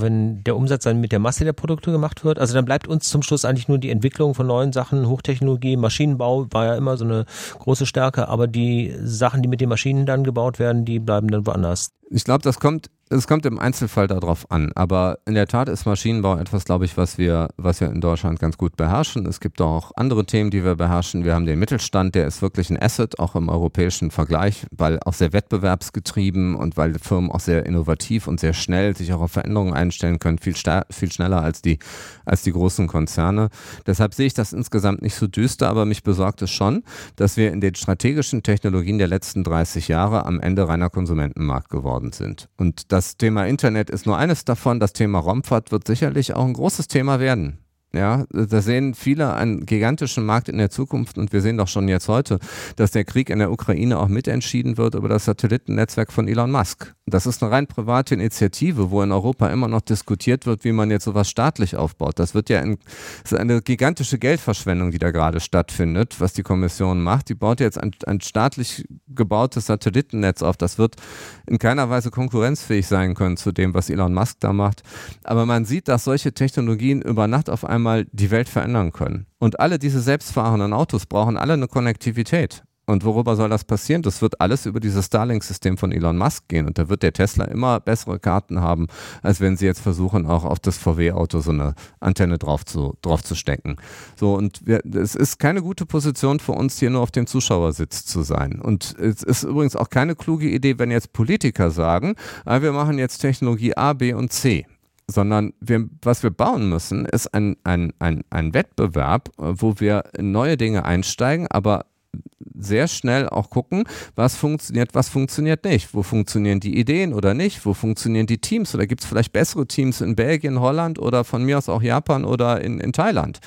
wenn der Umsatz dann mit der Masse der Produkte gemacht wird. Also dann bleibt uns zum Schluss eigentlich nur die Entwicklung von neuen Sachen, Hochtechnologie, Maschinenbau war ja immer so eine große Stärke, aber die Sachen, die mit den Maschinen dann gebaut werden, die bleiben dann woanders. Ich glaube, das kommt es kommt im Einzelfall darauf an, aber in der Tat ist Maschinenbau etwas, glaube ich, was wir, was wir in Deutschland ganz gut beherrschen. Es gibt auch andere Themen, die wir beherrschen. Wir haben den Mittelstand, der ist wirklich ein Asset, auch im europäischen Vergleich, weil auch sehr wettbewerbsgetrieben und weil Firmen auch sehr innovativ und sehr schnell sich auch auf Veränderungen einstellen können, viel, viel schneller als die, als die großen Konzerne. Deshalb sehe ich das insgesamt nicht so düster, aber mich besorgt es schon, dass wir in den strategischen Technologien der letzten 30 Jahre am Ende reiner Konsumentenmarkt geworden sind. Und das Thema Internet ist nur eines davon. Das Thema Raumfahrt wird sicherlich auch ein großes Thema werden. Ja, da sehen viele einen gigantischen Markt in der Zukunft und wir sehen doch schon jetzt heute, dass der Krieg in der Ukraine auch mitentschieden wird über das Satellitennetzwerk von Elon Musk. Das ist eine rein private Initiative, wo in Europa immer noch diskutiert wird, wie man jetzt sowas staatlich aufbaut. Das wird ja in, das ist eine gigantische Geldverschwendung, die da gerade stattfindet, was die Kommission macht. Die baut jetzt ein, ein staatlich gebautes Satellitennetz auf. Das wird in keiner Weise konkurrenzfähig sein können zu dem, was Elon Musk da macht. Aber man sieht, dass solche Technologien über Nacht auf einmal einmal die Welt verändern können. Und alle diese selbstfahrenden Autos brauchen alle eine Konnektivität. Und worüber soll das passieren? Das wird alles über dieses Starlink-System von Elon Musk gehen. Und da wird der Tesla immer bessere Karten haben, als wenn sie jetzt versuchen, auch auf das VW-Auto so eine Antenne drauf zu, drauf zu stecken. So, und es ist keine gute Position für uns, hier nur auf dem Zuschauersitz zu sein. Und es ist übrigens auch keine kluge Idee, wenn jetzt Politiker sagen, ah, wir machen jetzt Technologie A, B und C sondern wir, was wir bauen müssen, ist ein, ein, ein, ein Wettbewerb, äh, wo wir in neue Dinge einsteigen, aber sehr schnell auch gucken, was funktioniert, was funktioniert nicht. Wo funktionieren die Ideen oder nicht? Wo funktionieren die Teams? Oder gibt es vielleicht bessere Teams in Belgien, Holland oder von mir aus auch Japan oder in, in Thailand?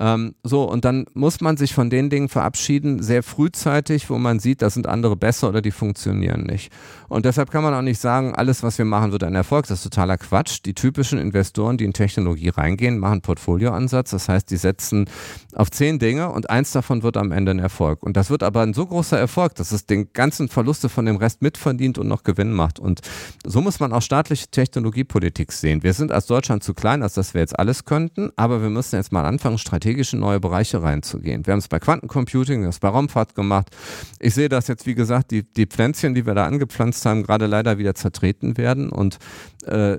Ähm, so, und dann muss man sich von den Dingen verabschieden, sehr frühzeitig, wo man sieht, da sind andere besser oder die funktionieren nicht. Und deshalb kann man auch nicht sagen, alles, was wir machen, wird ein Erfolg. Das ist totaler Quatsch. Die typischen Investoren, die in Technologie reingehen, machen Portfolioansatz. Das heißt, die setzen auf zehn Dinge und eins davon wird am Ende ein Erfolg. Und das wird aber ein so großer Erfolg, dass es den ganzen Verluste von dem Rest mitverdient und noch Gewinn macht. Und so muss man auch staatliche Technologiepolitik sehen. Wir sind als Deutschland zu klein, als dass wir jetzt alles könnten, aber wir müssen jetzt mal anfangen, strategisch strategische neue Bereiche reinzugehen. Wir haben es bei Quantencomputing, das bei Raumfahrt gemacht. Ich sehe, dass jetzt, wie gesagt, die, die Pflänzchen, die wir da angepflanzt haben, gerade leider wieder zertreten werden. Und äh,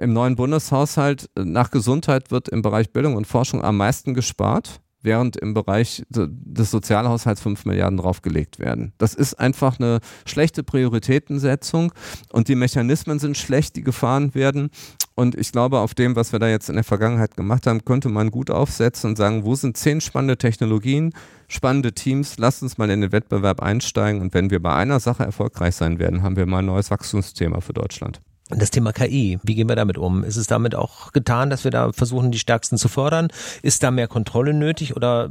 im neuen Bundeshaushalt nach Gesundheit wird im Bereich Bildung und Forschung am meisten gespart während im Bereich des Sozialhaushalts 5 Milliarden draufgelegt werden. Das ist einfach eine schlechte Prioritätensetzung und die Mechanismen sind schlecht, die gefahren werden. Und ich glaube, auf dem, was wir da jetzt in der Vergangenheit gemacht haben, könnte man gut aufsetzen und sagen, wo sind zehn spannende Technologien, spannende Teams, lasst uns mal in den Wettbewerb einsteigen und wenn wir bei einer Sache erfolgreich sein werden, haben wir mal ein neues Wachstumsthema für Deutschland. Das Thema KI, wie gehen wir damit um? Ist es damit auch getan, dass wir da versuchen, die Stärksten zu fördern? Ist da mehr Kontrolle nötig oder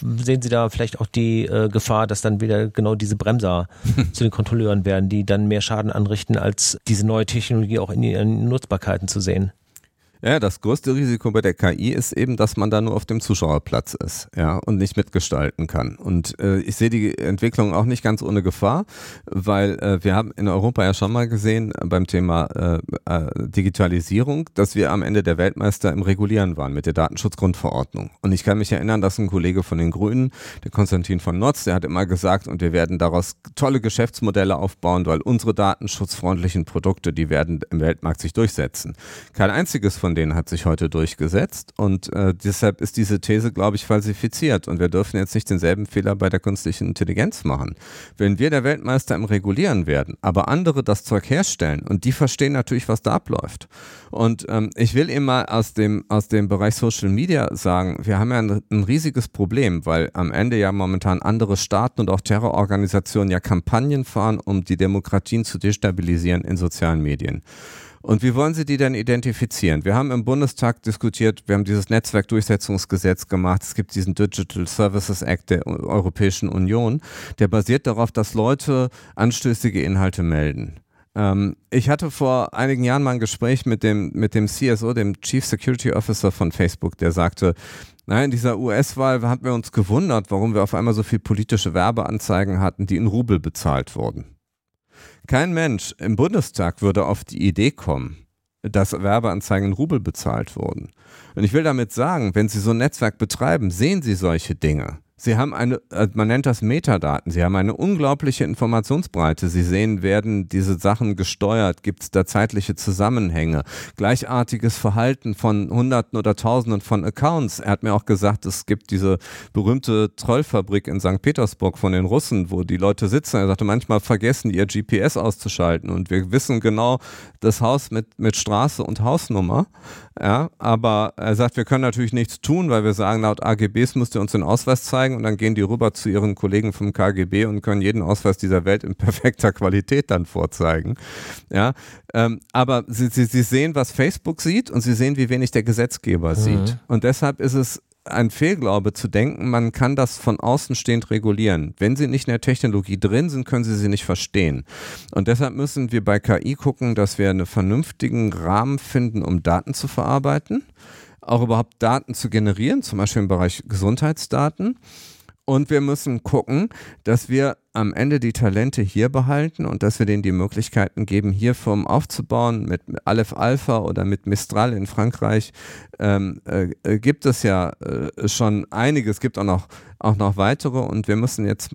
sehen Sie da vielleicht auch die äh, Gefahr, dass dann wieder genau diese Bremser [LAUGHS] zu den Kontrolleuren werden, die dann mehr Schaden anrichten, als diese neue Technologie auch in ihren Nutzbarkeiten zu sehen? Ja, das größte Risiko bei der KI ist eben, dass man da nur auf dem Zuschauerplatz ist, ja, und nicht mitgestalten kann. Und äh, ich sehe die Entwicklung auch nicht ganz ohne Gefahr, weil äh, wir haben in Europa ja schon mal gesehen äh, beim Thema äh, äh, Digitalisierung, dass wir am Ende der Weltmeister im Regulieren waren mit der Datenschutzgrundverordnung. Und ich kann mich erinnern, dass ein Kollege von den Grünen, der Konstantin von Notz, der hat immer gesagt, und wir werden daraus tolle Geschäftsmodelle aufbauen, weil unsere datenschutzfreundlichen Produkte, die werden im Weltmarkt sich durchsetzen. Kein einziges von von denen hat sich heute durchgesetzt und äh, deshalb ist diese These, glaube ich, falsifiziert und wir dürfen jetzt nicht denselben Fehler bei der künstlichen Intelligenz machen. Wenn wir der Weltmeister im Regulieren werden, aber andere das Zeug herstellen und die verstehen natürlich, was da abläuft. Und ähm, ich will eben mal aus dem, aus dem Bereich Social Media sagen, wir haben ja ein, ein riesiges Problem, weil am Ende ja momentan andere Staaten und auch Terrororganisationen ja Kampagnen fahren, um die Demokratien zu destabilisieren in sozialen Medien. Und wie wollen Sie die denn identifizieren? Wir haben im Bundestag diskutiert, wir haben dieses Netzwerkdurchsetzungsgesetz gemacht, es gibt diesen Digital Services Act der Europäischen Union, der basiert darauf, dass Leute anstößige Inhalte melden. Ähm, ich hatte vor einigen Jahren mal ein Gespräch mit dem, mit dem CSO, dem Chief Security Officer von Facebook, der sagte, naja, in dieser US-Wahl haben wir uns gewundert, warum wir auf einmal so viel politische Werbeanzeigen hatten, die in Rubel bezahlt wurden. Kein Mensch im Bundestag würde auf die Idee kommen, dass Werbeanzeigen in Rubel bezahlt wurden. Und ich will damit sagen, wenn Sie so ein Netzwerk betreiben, sehen Sie solche Dinge. Sie haben eine, äh, man nennt das Metadaten, Sie haben eine unglaubliche Informationsbreite. Sie sehen, werden diese Sachen gesteuert, gibt es da zeitliche Zusammenhänge, gleichartiges Verhalten von Hunderten oder Tausenden von Accounts. Er hat mir auch gesagt, es gibt diese berühmte Trollfabrik in St. Petersburg von den Russen, wo die Leute sitzen. Er sagte, manchmal vergessen ihr GPS auszuschalten und wir wissen genau das Haus mit, mit Straße und Hausnummer. Ja, aber er sagt, wir können natürlich nichts tun, weil wir sagen, laut AGBs müsst ihr uns den Ausweis zeigen und dann gehen die rüber zu ihren Kollegen vom KGB und können jeden Ausweis dieser Welt in [LAUGHS] perfekter Qualität dann vorzeigen. Ja, ähm, aber sie, sie, sie sehen, was Facebook sieht und sie sehen, wie wenig der Gesetzgeber mhm. sieht. Und deshalb ist es ein Fehlglaube zu denken, man kann das von außen stehend regulieren. Wenn Sie nicht in der Technologie drin sind, können Sie sie nicht verstehen. Und deshalb müssen wir bei KI gucken, dass wir einen vernünftigen Rahmen finden, um Daten zu verarbeiten, auch überhaupt Daten zu generieren, zum Beispiel im Bereich Gesundheitsdaten. Und wir müssen gucken, dass wir am Ende die Talente hier behalten und dass wir denen die Möglichkeiten geben, hier Firmen aufzubauen. Mit Aleph Alpha oder mit Mistral in Frankreich ähm, äh, äh, gibt es ja äh, schon einiges, gibt auch noch, auch noch weitere und wir müssen jetzt,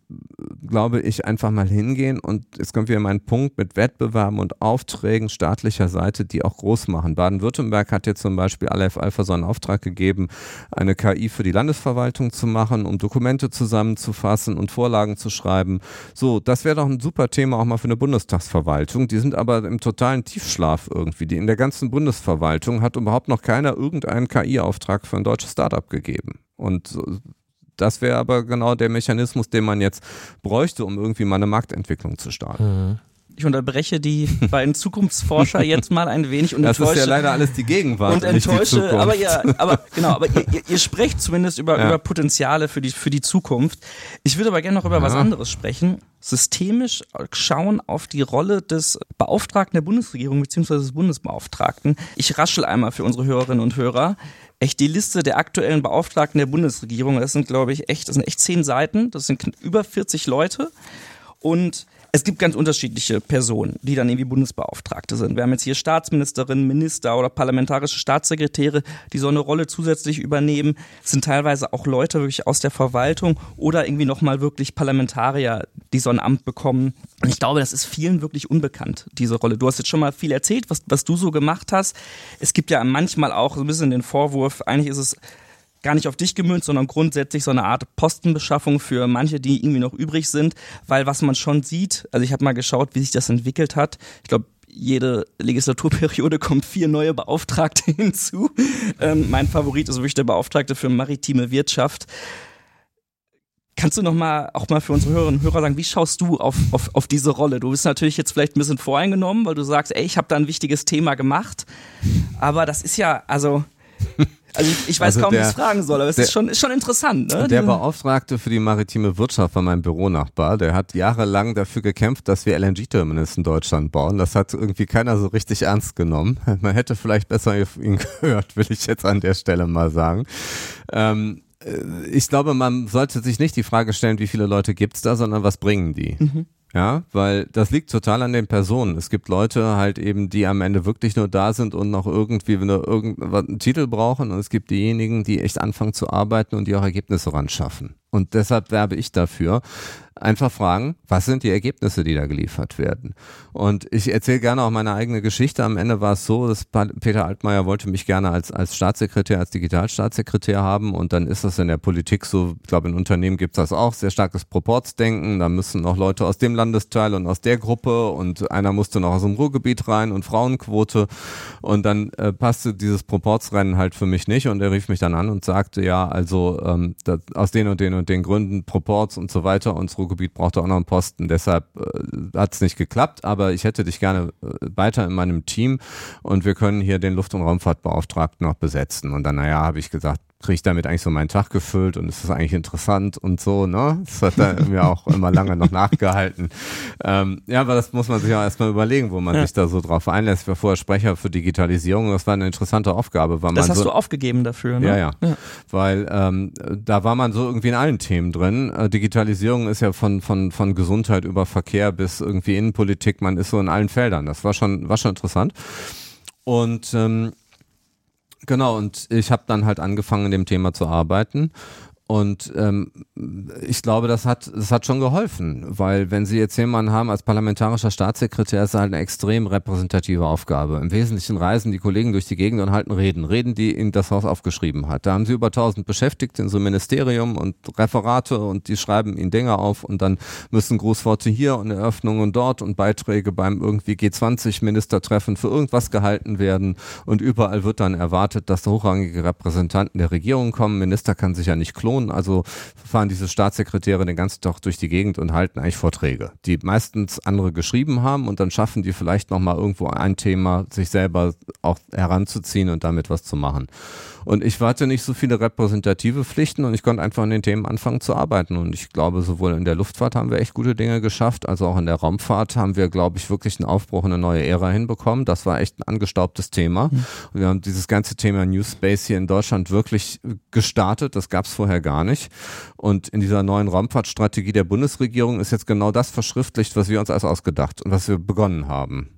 glaube ich, einfach mal hingehen und jetzt kommt wieder mein Punkt mit Wettbewerben und Aufträgen staatlicher Seite, die auch groß machen. Baden-Württemberg hat jetzt zum Beispiel Aleph Alpha so einen Auftrag gegeben, eine KI für die Landesverwaltung zu machen, um Dokumente zusammenzufassen und Vorlagen zu schreiben so, das wäre doch ein super Thema auch mal für eine Bundestagsverwaltung. Die sind aber im totalen Tiefschlaf irgendwie. Die in der ganzen Bundesverwaltung hat überhaupt noch keiner irgendeinen KI-Auftrag für ein deutsches Startup gegeben. Und das wäre aber genau der Mechanismus, den man jetzt bräuchte, um irgendwie mal eine Marktentwicklung zu starten. Mhm. Ich unterbreche die [LAUGHS] beiden Zukunftsforscher jetzt mal ein wenig und das enttäusche. ist ja leider alles die Gegenwart. Und enttäusche, aber ja, aber [LAUGHS] genau, aber ihr, ihr, ihr sprecht zumindest über, ja. über Potenziale für die, für die Zukunft. Ich würde aber gerne noch über ja. was anderes sprechen. Systemisch schauen auf die Rolle des Beauftragten der Bundesregierung beziehungsweise des Bundesbeauftragten. Ich raschel einmal für unsere Hörerinnen und Hörer echt die Liste der aktuellen Beauftragten der Bundesregierung. Das sind, glaube ich, echt, das sind echt zehn Seiten. Das sind über 40 Leute. Und es gibt ganz unterschiedliche Personen, die dann irgendwie Bundesbeauftragte sind. Wir haben jetzt hier Staatsministerinnen, Minister oder parlamentarische Staatssekretäre, die so eine Rolle zusätzlich übernehmen. Es sind teilweise auch Leute wirklich aus der Verwaltung oder irgendwie nochmal wirklich Parlamentarier, die so ein Amt bekommen. Und ich glaube, das ist vielen wirklich unbekannt, diese Rolle. Du hast jetzt schon mal viel erzählt, was, was du so gemacht hast. Es gibt ja manchmal auch so ein bisschen den Vorwurf, eigentlich ist es gar nicht auf dich gemünzt, sondern grundsätzlich so eine Art Postenbeschaffung für manche, die irgendwie noch übrig sind, weil was man schon sieht, also ich habe mal geschaut, wie sich das entwickelt hat. Ich glaube, jede Legislaturperiode [LAUGHS] kommt vier neue Beauftragte [LAUGHS] hinzu. Ähm, mein Favorit ist wirklich der Beauftragte für maritime Wirtschaft. Kannst du noch mal auch mal für unsere Hörerinnen und Hörer sagen, wie schaust du auf, auf, auf diese Rolle? Du bist natürlich jetzt vielleicht ein bisschen voreingenommen, weil du sagst, ey, ich habe da ein wichtiges Thema gemacht. Aber das ist ja, also also ich, ich weiß also kaum, der, wie ich es fragen soll, aber es der, ist, schon, ist schon interessant. Ne? Der Beauftragte für die maritime Wirtschaft war mein Büronachbar. Der hat jahrelang dafür gekämpft, dass wir LNG-Terminals in Deutschland bauen. Das hat irgendwie keiner so richtig ernst genommen. [LAUGHS] Man hätte vielleicht besser ihn [LAUGHS] gehört, will ich jetzt an der Stelle mal sagen. Ähm, äh, ich glaube, man sollte sich nicht die Frage stellen, wie viele Leute gibt's da, sondern was bringen die. Mhm. Ja, weil das liegt total an den Personen. Es gibt Leute halt eben, die am Ende wirklich nur da sind und noch irgendwie nur irgendeinen Titel brauchen und es gibt diejenigen, die echt anfangen zu arbeiten und die auch Ergebnisse ran schaffen. Und deshalb werbe ich dafür, einfach fragen, was sind die Ergebnisse, die da geliefert werden? Und ich erzähle gerne auch meine eigene Geschichte. Am Ende war es so, dass Peter Altmaier wollte mich gerne als, als Staatssekretär, als Digitalstaatssekretär haben und dann ist das in der Politik so, ich glaube in Unternehmen gibt es das auch, sehr starkes Proportsdenken. Da müssen noch Leute aus dem Landesteil und aus der Gruppe und einer musste noch aus dem Ruhrgebiet rein und Frauenquote und dann äh, passte dieses Proportsrennen halt für mich nicht und er rief mich dann an und sagte, ja, also ähm, das, aus den und den und den Gründen, Proports und so weiter und das Ruhrgebiet brauchte auch noch einen Posten. Deshalb äh, hat es nicht geklappt, aber ich hätte dich gerne äh, weiter in meinem Team und wir können hier den Luft- und Raumfahrtbeauftragten noch besetzen. Und dann, naja, habe ich gesagt, kriege ich damit eigentlich so meinen Tag gefüllt und es ist eigentlich interessant und so, ne? Das hat er mir auch immer lange noch nachgehalten. Ähm, ja, aber das muss man sich auch erstmal überlegen, wo man ja. sich da so drauf einlässt. Ich war vorher Sprecher für Digitalisierung, das war eine interessante Aufgabe. Weil das hast so, du aufgegeben dafür, ne? Ja, ja. ja. Weil ähm, da war man so irgendwie in allen Themen drin. Äh, Digitalisierung ist ja von, von, von Gesundheit über Verkehr bis irgendwie Innenpolitik, man ist so in allen Feldern. Das war schon, war schon interessant. Und ähm, Genau, und ich habe dann halt angefangen, in dem Thema zu arbeiten und ähm, ich glaube, das hat, das hat schon geholfen, weil wenn Sie jetzt jemanden haben als parlamentarischer Staatssekretär, ist es halt eine extrem repräsentative Aufgabe. Im Wesentlichen reisen die Kollegen durch die Gegend und halten Reden. Reden, die Ihnen das Haus aufgeschrieben hat. Da haben Sie über 1000 Beschäftigte in so einem Ministerium und Referate und die schreiben Ihnen Dinge auf und dann müssen Grußworte hier und Eröffnungen dort und Beiträge beim irgendwie G20-Ministertreffen für irgendwas gehalten werden und überall wird dann erwartet, dass hochrangige Repräsentanten der Regierung kommen. Minister kann sich ja nicht klonen Region. Also fahren diese Staatssekretäre den ganzen Tag durch die Gegend und halten eigentlich Vorträge, die meistens andere geschrieben haben und dann schaffen die vielleicht nochmal irgendwo ein Thema, sich selber auch heranzuziehen und damit was zu machen. Und ich hatte nicht so viele repräsentative Pflichten und ich konnte einfach an den Themen anfangen zu arbeiten. Und ich glaube, sowohl in der Luftfahrt haben wir echt gute Dinge geschafft, als auch in der Raumfahrt haben wir, glaube ich, wirklich einen Aufbruch in eine neue Ära hinbekommen. Das war echt ein angestaubtes Thema. Mhm. Und wir haben dieses ganze Thema New Space hier in Deutschland wirklich gestartet. Das gab es vorher gar nicht. Und in dieser neuen Raumfahrtstrategie der Bundesregierung ist jetzt genau das verschriftlicht, was wir uns alles ausgedacht und was wir begonnen haben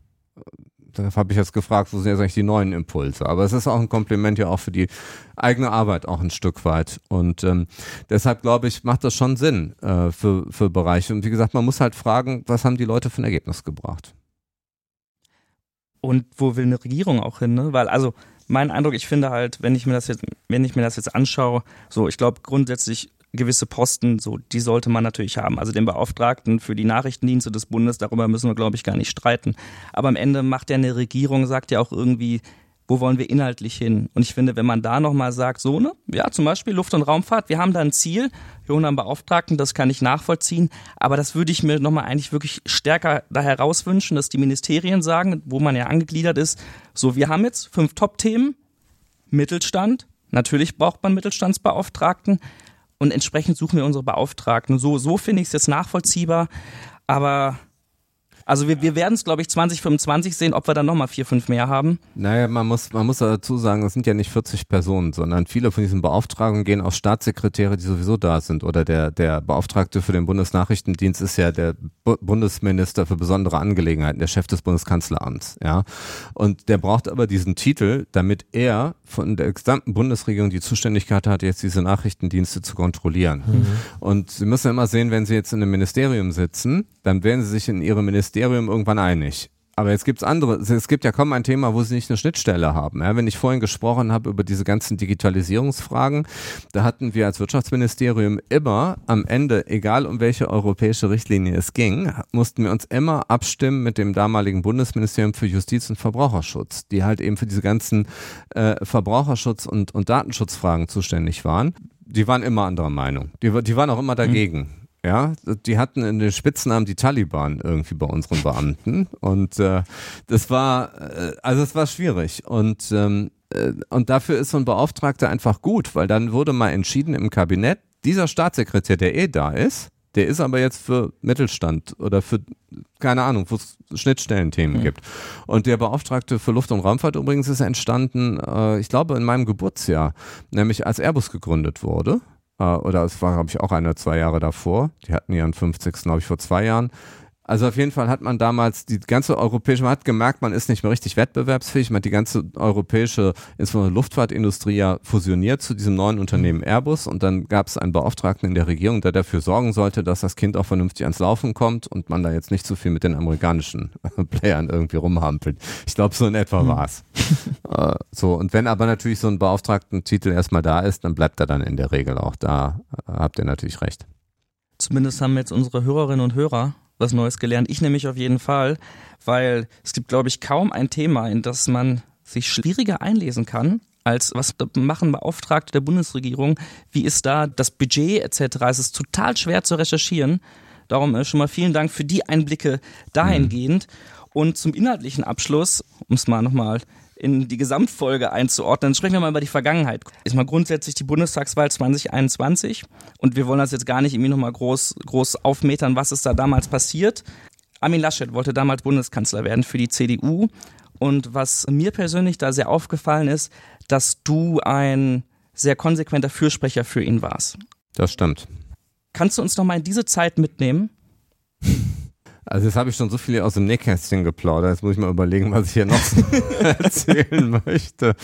da habe ich jetzt gefragt, wo sind jetzt eigentlich die neuen Impulse? Aber es ist auch ein Kompliment ja auch für die eigene Arbeit auch ein Stück weit. Und ähm, deshalb glaube ich, macht das schon Sinn äh, für, für Bereiche. Und wie gesagt, man muss halt fragen, was haben die Leute für ein Ergebnis gebracht? Und wo will eine Regierung auch hin? Ne? Weil also mein Eindruck, ich finde halt, wenn ich mir das jetzt, wenn ich mir das jetzt anschaue, so ich glaube grundsätzlich gewisse Posten, so die sollte man natürlich haben. Also den Beauftragten für die Nachrichtendienste des Bundes, darüber müssen wir, glaube ich, gar nicht streiten. Aber am Ende macht ja eine Regierung, sagt ja auch irgendwie, wo wollen wir inhaltlich hin? Und ich finde, wenn man da nochmal sagt, so, ne, ja, zum Beispiel Luft- und Raumfahrt, wir haben da ein Ziel, wir holen einen Beauftragten, das kann ich nachvollziehen, aber das würde ich mir nochmal eigentlich wirklich stärker da herauswünschen, dass die Ministerien sagen, wo man ja angegliedert ist, so, wir haben jetzt fünf Top-Themen, Mittelstand, natürlich braucht man Mittelstandsbeauftragten, und entsprechend suchen wir unsere Beauftragten. So, so finde ich es jetzt nachvollziehbar, aber Also wir, wir werden es, glaube ich, 2025 sehen, ob wir dann nochmal vier, fünf mehr haben. Naja, man muss, man muss dazu sagen, es sind ja nicht 40 Personen, sondern viele von diesen Beauftragungen gehen aus Staatssekretäre, die sowieso da sind. Oder der, der Beauftragte für den Bundesnachrichtendienst ist ja der Bu Bundesminister für besondere Angelegenheiten, der Chef des Bundeskanzleramts. Ja. Und der braucht aber diesen Titel, damit er von der gesamten Bundesregierung die Zuständigkeit hat, jetzt diese Nachrichtendienste zu kontrollieren. Mhm. Und Sie müssen immer sehen, wenn Sie jetzt in einem Ministerium sitzen, dann werden Sie sich in Ihrem Ministerium irgendwann einig. Aber jetzt gibt's andere, es gibt ja kaum ein Thema, wo sie nicht eine Schnittstelle haben. Ja, wenn ich vorhin gesprochen habe über diese ganzen Digitalisierungsfragen, da hatten wir als Wirtschaftsministerium immer am Ende, egal um welche europäische Richtlinie es ging, mussten wir uns immer abstimmen mit dem damaligen Bundesministerium für Justiz und Verbraucherschutz, die halt eben für diese ganzen äh, Verbraucherschutz und, und Datenschutzfragen zuständig waren. Die waren immer anderer Meinung. Die, die waren auch immer dagegen. Ja, die hatten in den Spitznamen die Taliban irgendwie bei unseren Beamten und äh, das war, äh, also es war schwierig und ähm, äh, und dafür ist so ein Beauftragter einfach gut, weil dann wurde mal entschieden im Kabinett, dieser Staatssekretär, der eh da ist, der ist aber jetzt für Mittelstand oder für, keine Ahnung, wo es Schnittstellenthemen mhm. gibt. Und der Beauftragte für Luft- und Raumfahrt übrigens ist entstanden, äh, ich glaube, in meinem Geburtsjahr, nämlich als Airbus gegründet wurde. Äh, oder es war, glaube ich, auch ein oder zwei Jahre davor. Die hatten ihren 50. glaube ich, vor zwei Jahren. Also auf jeden Fall hat man damals die ganze europäische, man hat gemerkt, man ist nicht mehr richtig wettbewerbsfähig. Man hat die ganze europäische, insbesondere Luftfahrtindustrie ja fusioniert zu diesem neuen Unternehmen Airbus und dann gab es einen Beauftragten in der Regierung, der dafür sorgen sollte, dass das Kind auch vernünftig ans Laufen kommt und man da jetzt nicht zu so viel mit den amerikanischen Playern irgendwie rumhampelt. Ich glaube, so in etwa hm. war's. äh, so, und wenn aber natürlich so ein Beauftragten-Titel erstmal da ist, dann bleibt er dann in der Regel auch da. Äh, habt ihr natürlich recht. Zumindest haben jetzt unsere Hörerinnen und Hörer was Neues gelernt. Ich nämlich auf jeden Fall, weil es gibt, glaube ich, kaum ein Thema, in das man sich schwieriger einlesen kann, als was machen Beauftragte der Bundesregierung, wie ist da das Budget etc. Es ist total schwer zu recherchieren. Darum äh, schon mal vielen Dank für die Einblicke dahingehend. Mhm. Und zum inhaltlichen Abschluss, um es mal nochmal in die Gesamtfolge einzuordnen, sprechen wir mal über die Vergangenheit. Ist mal grundsätzlich die Bundestagswahl 2021 und wir wollen das jetzt gar nicht irgendwie nochmal groß, groß aufmetern, was ist da damals passiert. Armin Laschet wollte damals Bundeskanzler werden für die CDU und was mir persönlich da sehr aufgefallen ist, dass du ein sehr konsequenter Fürsprecher für ihn warst. Das stimmt. Kannst du uns noch mal in diese Zeit mitnehmen? [LAUGHS] Also jetzt habe ich schon so viel aus dem Nähkästchen geplaudert. Jetzt muss ich mal überlegen, was ich hier noch [LAUGHS] erzählen möchte.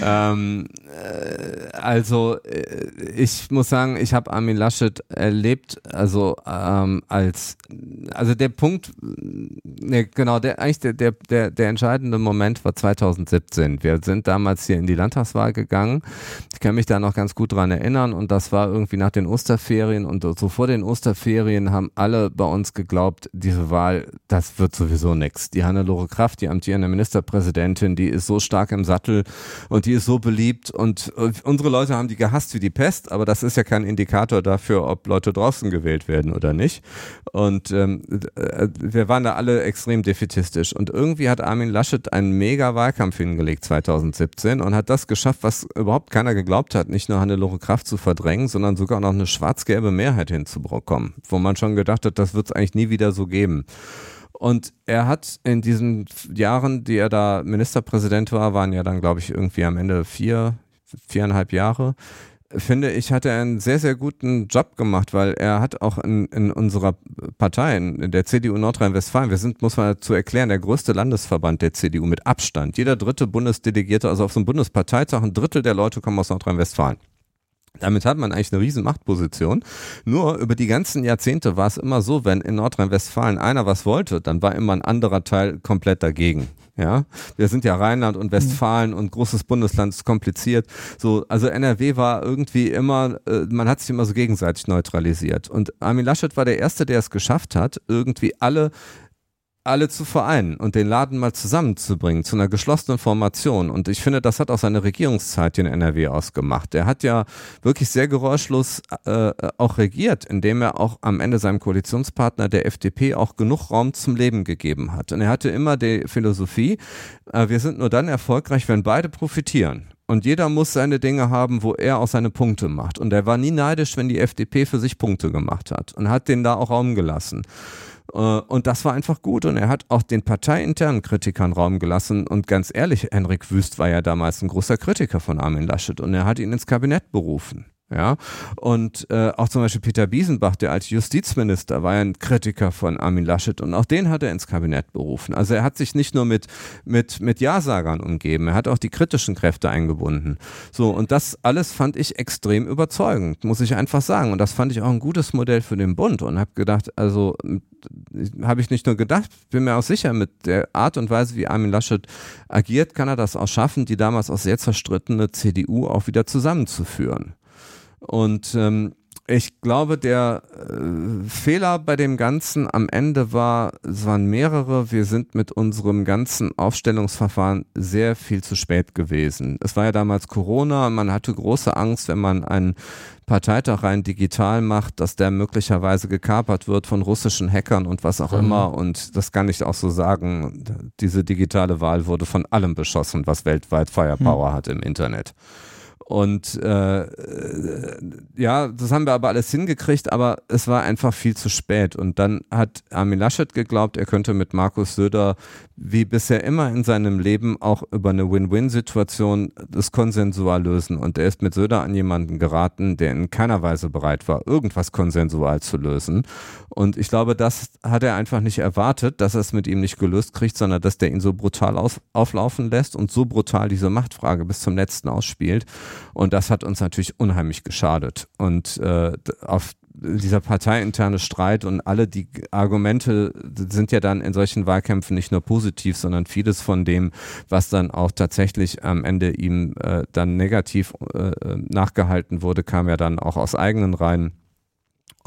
Ähm, äh, also äh, ich muss sagen, ich habe Armin Laschet erlebt, also ähm, als also der Punkt, ne, genau, der eigentlich der, der, der, der entscheidende Moment war 2017. Wir sind damals hier in die Landtagswahl gegangen. Ich kann mich da noch ganz gut dran erinnern und das war irgendwie nach den Osterferien und so vor den Osterferien haben alle bei uns geglaubt, diese Wahl, das wird sowieso nichts. Die Hannelore Kraft, die amtierende Ministerpräsidentin, die ist so stark im Sattel und die ist so beliebt und unsere Leute haben die gehasst wie die Pest, aber das ist ja kein Indikator dafür, ob Leute draußen gewählt werden oder nicht. Und ähm, äh, wir waren da alle extrem defetistisch und irgendwie hat Armin Laschet einen mega Wahlkampf hingelegt 2017 und hat das geschafft, was überhaupt keiner geglaubt hat, nicht nur Hannelore Kraft zu verdrängen, sondern sogar noch eine schwarz-gelbe Mehrheit hinzubekommen, wo man schon gedacht hat, das wird es eigentlich nie wieder so geben geben. Und er hat in diesen Jahren, die er da Ministerpräsident war, waren ja dann, glaube ich, irgendwie am Ende vier, viereinhalb Jahre, finde ich, hat er einen sehr, sehr guten Job gemacht, weil er hat auch in, in unserer Partei, in der CDU Nordrhein-Westfalen, wir sind, muss man dazu erklären, der größte Landesverband der CDU mit Abstand. Jeder dritte Bundesdelegierte, also auf so einem Bundesparteitag, ein Drittel der Leute kommen aus Nordrhein-Westfalen. Damit hat man eigentlich eine riesen Machtposition. Nur über die ganzen Jahrzehnte war es immer so, wenn in Nordrhein-Westfalen einer was wollte, dann war immer ein anderer Teil komplett dagegen. Ja, wir sind ja Rheinland und Westfalen mhm. und großes Bundesland ist kompliziert. So, also NRW war irgendwie immer, äh, man hat sich immer so gegenseitig neutralisiert. Und Armin Laschet war der Erste, der es geschafft hat, irgendwie alle alle zu vereinen und den Laden mal zusammenzubringen zu einer geschlossenen Formation. Und ich finde, das hat auch seine Regierungszeit in NRW ausgemacht. Er hat ja wirklich sehr geräuschlos äh, auch regiert, indem er auch am Ende seinem Koalitionspartner der FDP auch genug Raum zum Leben gegeben hat. Und er hatte immer die Philosophie, äh, wir sind nur dann erfolgreich, wenn beide profitieren. Und jeder muss seine Dinge haben, wo er auch seine Punkte macht. Und er war nie neidisch, wenn die FDP für sich Punkte gemacht hat und hat denen da auch Raum gelassen. Und das war einfach gut. Und er hat auch den parteiinternen Kritikern Raum gelassen. Und ganz ehrlich, Henrik Wüst war ja damals ein großer Kritiker von Armin Laschet und er hat ihn ins Kabinett berufen. Ja, und äh, auch zum Beispiel Peter Biesenbach, der als Justizminister war ja ein Kritiker von Armin Laschet und auch den hat er ins Kabinett berufen. Also er hat sich nicht nur mit, mit, mit Ja-Sagern umgeben, er hat auch die kritischen Kräfte eingebunden. So, und das alles fand ich extrem überzeugend, muss ich einfach sagen. Und das fand ich auch ein gutes Modell für den Bund und habe gedacht, also habe ich nicht nur gedacht, bin mir auch sicher, mit der Art und Weise, wie Armin Laschet agiert, kann er das auch schaffen, die damals auch sehr zerstrittene CDU auch wieder zusammenzuführen. Und ähm, ich glaube, der äh, Fehler bei dem Ganzen am Ende war, es waren mehrere. Wir sind mit unserem ganzen Aufstellungsverfahren sehr viel zu spät gewesen. Es war ja damals Corona, man hatte große Angst, wenn man einen Parteitag rein digital macht, dass der möglicherweise gekapert wird von russischen Hackern und was auch mhm. immer. Und das kann ich auch so sagen. Diese digitale Wahl wurde von allem beschossen, was weltweit Firepower mhm. hat im Internet. Und äh, äh, ja, das haben wir aber alles hingekriegt, aber es war einfach viel zu spät. Und dann hat Armin Laschet geglaubt, er könnte mit Markus Söder, wie bisher immer in seinem Leben, auch über eine Win-Win-Situation das konsensual lösen. Und er ist mit Söder an jemanden geraten, der in keiner Weise bereit war, irgendwas konsensual zu lösen. Und ich glaube, das hat er einfach nicht erwartet, dass er es mit ihm nicht gelöst kriegt, sondern dass der ihn so brutal aus, auflaufen lässt und so brutal diese Machtfrage bis zum letzten ausspielt. Und das hat uns natürlich unheimlich geschadet. Und äh, auf dieser parteiinterne Streit und alle die Argumente sind ja dann in solchen Wahlkämpfen nicht nur positiv, sondern vieles von dem, was dann auch tatsächlich am Ende ihm äh, dann negativ äh, nachgehalten wurde, kam ja dann auch aus eigenen Reihen.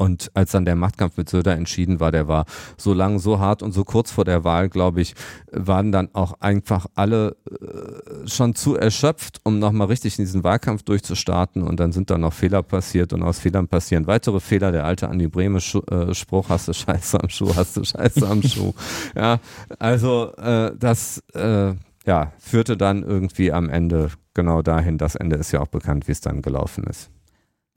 Und als dann der Machtkampf mit Söder entschieden war, der war so lang, so hart und so kurz vor der Wahl, glaube ich, waren dann auch einfach alle äh, schon zu erschöpft, um nochmal richtig in diesen Wahlkampf durchzustarten. Und dann sind da noch Fehler passiert und aus Fehlern passieren weitere Fehler. Der alte Andi Breme äh, Spruch, hast du Scheiße am Schuh, hast du Scheiße am Schuh. [LAUGHS] Ja, also äh, das äh, ja, führte dann irgendwie am Ende genau dahin. Das Ende ist ja auch bekannt, wie es dann gelaufen ist.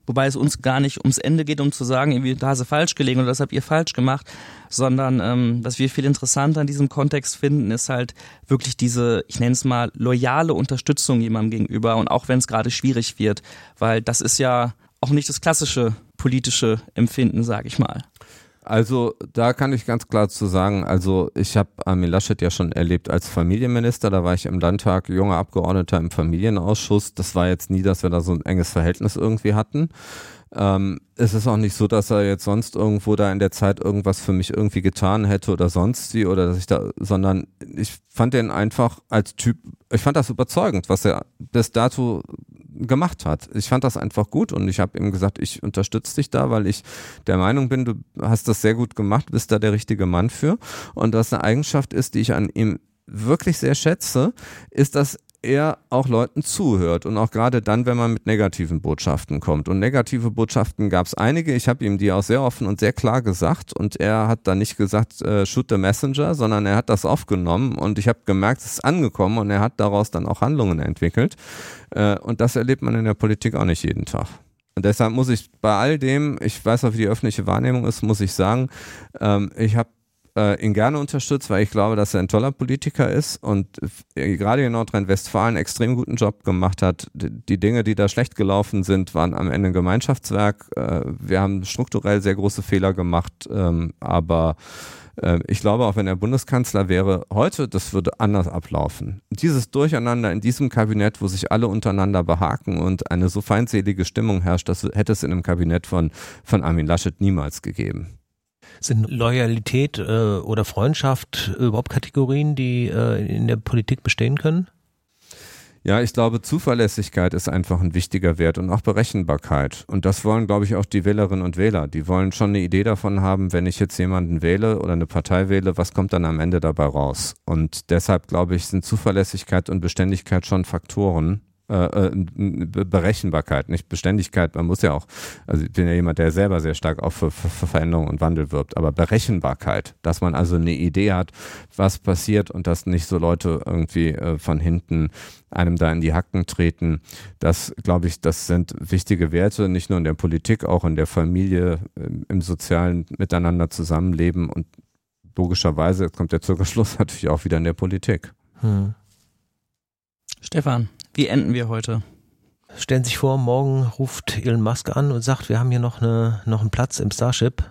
Wobei es uns gar nicht ums Ende geht, um zu sagen, irgendwie, da hast du falsch gelegen oder das habt ihr falsch gemacht, sondern ähm, was wir viel interessanter in diesem Kontext finden, ist halt wirklich diese, ich nenne es mal, loyale Unterstützung jemandem gegenüber und auch wenn es gerade schwierig wird, weil das ist ja auch nicht das klassische politische Empfinden, sag ich mal. Also da kann ich ganz klar zu sagen, also ich habe Armin Laschet ja schon erlebt als Familienminister, da war ich im Landtag junger Abgeordneter im Familienausschuss. Das war jetzt nie, dass wir da so ein enges Verhältnis irgendwie hatten. Ähm, es ist auch nicht so, dass er jetzt sonst irgendwo da in der Zeit irgendwas für mich irgendwie getan hätte oder sonst wie oder dass ich da, sondern ich fand den einfach als Typ, ich fand das überzeugend, was er bis dato gemacht hat. Ich fand das einfach gut und ich habe ihm gesagt, ich unterstütze dich da, weil ich der Meinung bin, du hast das sehr gut gemacht, bist da der richtige Mann für. Und das eine Eigenschaft ist, die ich an ihm wirklich sehr schätze, ist, dass er auch Leuten zuhört und auch gerade dann, wenn man mit negativen Botschaften kommt. Und negative Botschaften gab es einige. Ich habe ihm die auch sehr offen und sehr klar gesagt und er hat dann nicht gesagt, äh, shoot the messenger, sondern er hat das aufgenommen und ich habe gemerkt, es ist angekommen und er hat daraus dann auch Handlungen entwickelt. Äh, und das erlebt man in der Politik auch nicht jeden Tag. Und deshalb muss ich bei all dem, ich weiß auch, wie die öffentliche Wahrnehmung ist, muss ich sagen, ähm, ich habe äh, ihn gerne unterstützt, weil ich glaube, dass er ein toller Politiker ist und äh, gerade in Nordrhein-Westfalen extrem guten Job gemacht hat. Die, die, Dinge, die da schlecht gelaufen sind, waren am Ende ein Gemeinschaftswerk. Äh, wir haben strukturell sehr große Fehler gemacht, ähm, aber äh, ich glaube, auch wenn er Bundeskanzler wäre, heute, das würde anders ablaufen. Dieses Durcheinander in diesem Kabinett, wo sich alle untereinander behaken und eine so feindselige Stimmung herrscht, das hätte es in einem Kabinett von, von Armin Laschet niemals gegeben. Sind Loyalität äh, oder Freundschaft überhaupt Kategorien, die äh, in der Politik bestehen können? Ja, ich glaube, Zuverlässigkeit ist einfach ein wichtiger Wert und auch Berechenbarkeit. Und das wollen, glaube ich, auch die Wählerinnen und Wähler. Die wollen schon eine Idee davon haben, wenn ich jetzt jemanden wähle oder eine Partei wähle, was kommt dann am Ende dabei raus? Und deshalb, glaube ich, sind Zuverlässigkeit und Beständigkeit schon Faktoren, äh, äh Berechenbarkeit, nicht Beständigkeit. Man muss ja auch, also ich bin ja jemand, der selber sehr stark auch für, für, für, Veränderung und Wandel wirbt, aber Berechenbarkeit, dass man also eine Idee hat, was passiert und dass nicht so Leute irgendwie äh, von hinten einem da in die Hacken treten. Das, glaube ich, das sind wichtige Werte, nicht nur in der Politik, auch in der Familie, im, im sozialen Miteinander zusammenleben und logischerweise, jetzt kommt der Zirkelschluss [LAUGHS] natürlich auch wieder in der Politik. Hm. Stefan, wie enden wir heute? Stellen Sie sich vor, morgen ruft Elon Musk an und sagt, wir haben hier noch, eine, noch einen Platz im Starship.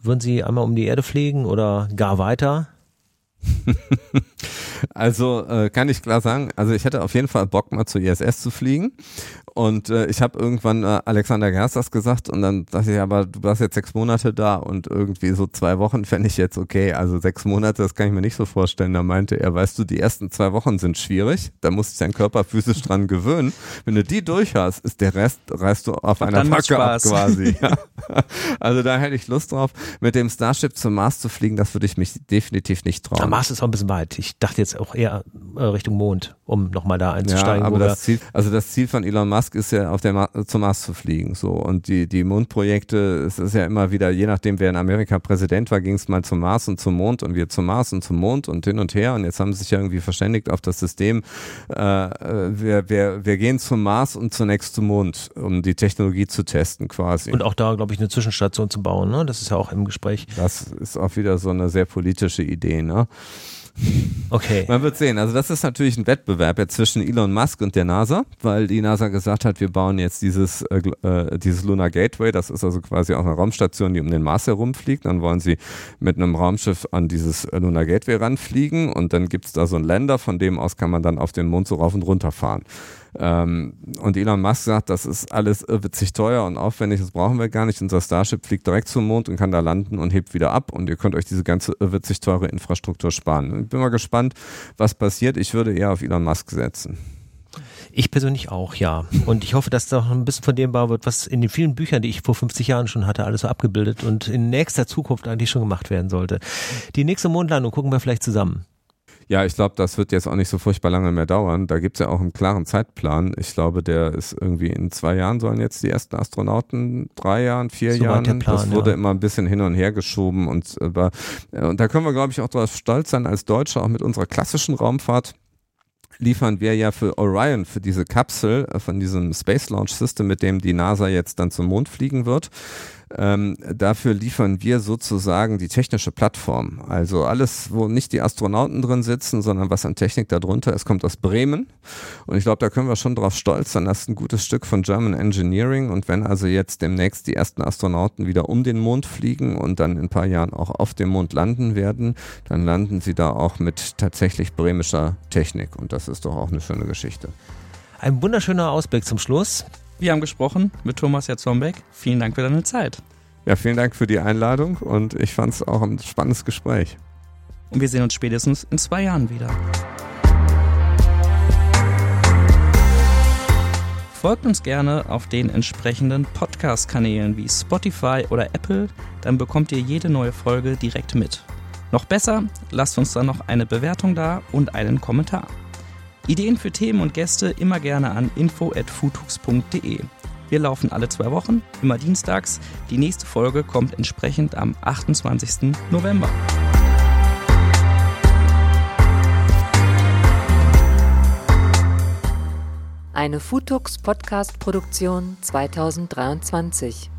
Würden Sie einmal um die Erde fliegen oder gar weiter? [LAUGHS] also äh, kann ich klar sagen, also ich hätte auf jeden Fall Bock mal zur ISS zu fliegen und äh, ich habe irgendwann äh, Alexander Gerst das gesagt und dann dachte ich, aber du warst jetzt sechs Monate da und irgendwie so zwei Wochen fände ich jetzt okay. Also sechs Monate, das kann ich mir nicht so vorstellen. Da meinte er, weißt du, die ersten zwei Wochen sind schwierig. Da muss sich dein Körper physisch [LAUGHS] dran gewöhnen. Wenn du die durch hast, ist der Rest, reißt du auf einer Packe ab quasi. [LAUGHS] Ja. Also da hätte ich Lust drauf. Mit dem Starship zum Mars zu fliegen, das würde ich mich definitiv nicht trauen. Mars ist auch ein bisschen weit. Ich dachte jetzt auch eher äh, Richtung Mond, um nochmal da einzusteigen. Ja, aber das Ziel, also das Ziel von Elon Musk ist ja auf der Ma zum Mars zu fliegen, so und die die Mondprojekte, es ist ja immer wieder, je nachdem wer in Amerika Präsident war, ging es mal zum Mars und zum Mond und wir zum Mars und zum Mond und hin und her und jetzt haben sie sich ja irgendwie verständigt auf das System, äh, wir, wir, wir gehen zum Mars und zunächst zum Mond, um die Technologie zu testen quasi. Und auch da, glaube ich, eine Zwischenstation zu bauen, ne? Das ist ja auch im Gespräch. Das ist auch wieder so eine sehr politische Idee, ne? Okay. Man wird sehen. Also das ist natürlich ein Wettbewerb jetzt zwischen Elon Musk und der NASA, weil die NASA gesagt hat, wir bauen jetzt dieses, äh, äh, dieses Lunar Gateway. Das ist also quasi auch eine Raumstation, die um den Mars herumfliegt. Dann wollen sie mit einem Raumschiff an dieses Lunar Gateway ranfliegen und dann gibt es da so einen Länder, von dem aus kann man dann auf den Mond so rauf und runter fahren. Ähm, und Elon Musk sagt, das ist alles witzig teuer und aufwendig, das brauchen wir gar nicht. Unser Starship fliegt direkt zum Mond und kann da landen und hebt wieder ab und ihr könnt euch diese ganze witzig teure Infrastruktur sparen. Ich bin mal gespannt, was passiert. Ich würde eher auf Elon Musk setzen. Ich persönlich auch, ja. Und ich hoffe, dass da ein bisschen von dem bauen wird, was in den vielen Büchern, die ich vor 50 Jahren schon hatte, alles so abgebildet und in nächster Zukunft eigentlich schon gemacht werden sollte. Die nächste Mondlandung gucken wir vielleicht zusammen. Ja, ich glaube, das wird jetzt auch nicht so furchtbar lange mehr dauern. Da gibt es ja auch einen klaren Zeitplan. Ich glaube, der ist irgendwie in zwei Jahren sollen jetzt die ersten Astronauten, drei Jahren, vier so Jahren. Plan, das wurde ja. immer ein bisschen hin und her geschoben und, äh, und da können wir, glaube ich, auch darauf stolz sein als Deutsche, auch mit unserer klassischen Raumfahrt liefern wir ja für Orion, für diese Kapsel äh, von diesem Space Launch System, mit dem die NASA jetzt dann zum Mond fliegen wird, ähm, dafür liefern wir sozusagen die technische Plattform. Also alles, wo nicht die Astronauten drin sitzen, sondern was an Technik darunter ist, kommt aus Bremen. Und ich glaube, da können wir schon drauf stolz sein. Das ist ein gutes Stück von German Engineering. Und wenn also jetzt demnächst die ersten Astronauten wieder um den Mond fliegen und dann in ein paar Jahren auch auf dem Mond landen werden, dann landen sie da auch mit tatsächlich bremischer Technik. Und das ist doch auch eine schöne Geschichte. Ein wunderschöner Ausblick zum Schluss. Wir haben gesprochen mit Thomas Jatzombeck. Vielen Dank für deine Zeit. Ja, vielen Dank für die Einladung und ich fand es auch ein spannendes Gespräch. Und wir sehen uns spätestens in zwei Jahren wieder. Folgt uns gerne auf den entsprechenden Podcast-Kanälen wie Spotify oder Apple, dann bekommt ihr jede neue Folge direkt mit. Noch besser, lasst uns dann noch eine Bewertung da und einen Kommentar. Ideen für Themen und Gäste immer gerne an info@futux.de. Wir laufen alle zwei Wochen, immer dienstags. Die nächste Folge kommt entsprechend am 28. November. Eine Futux Podcast Produktion 2023.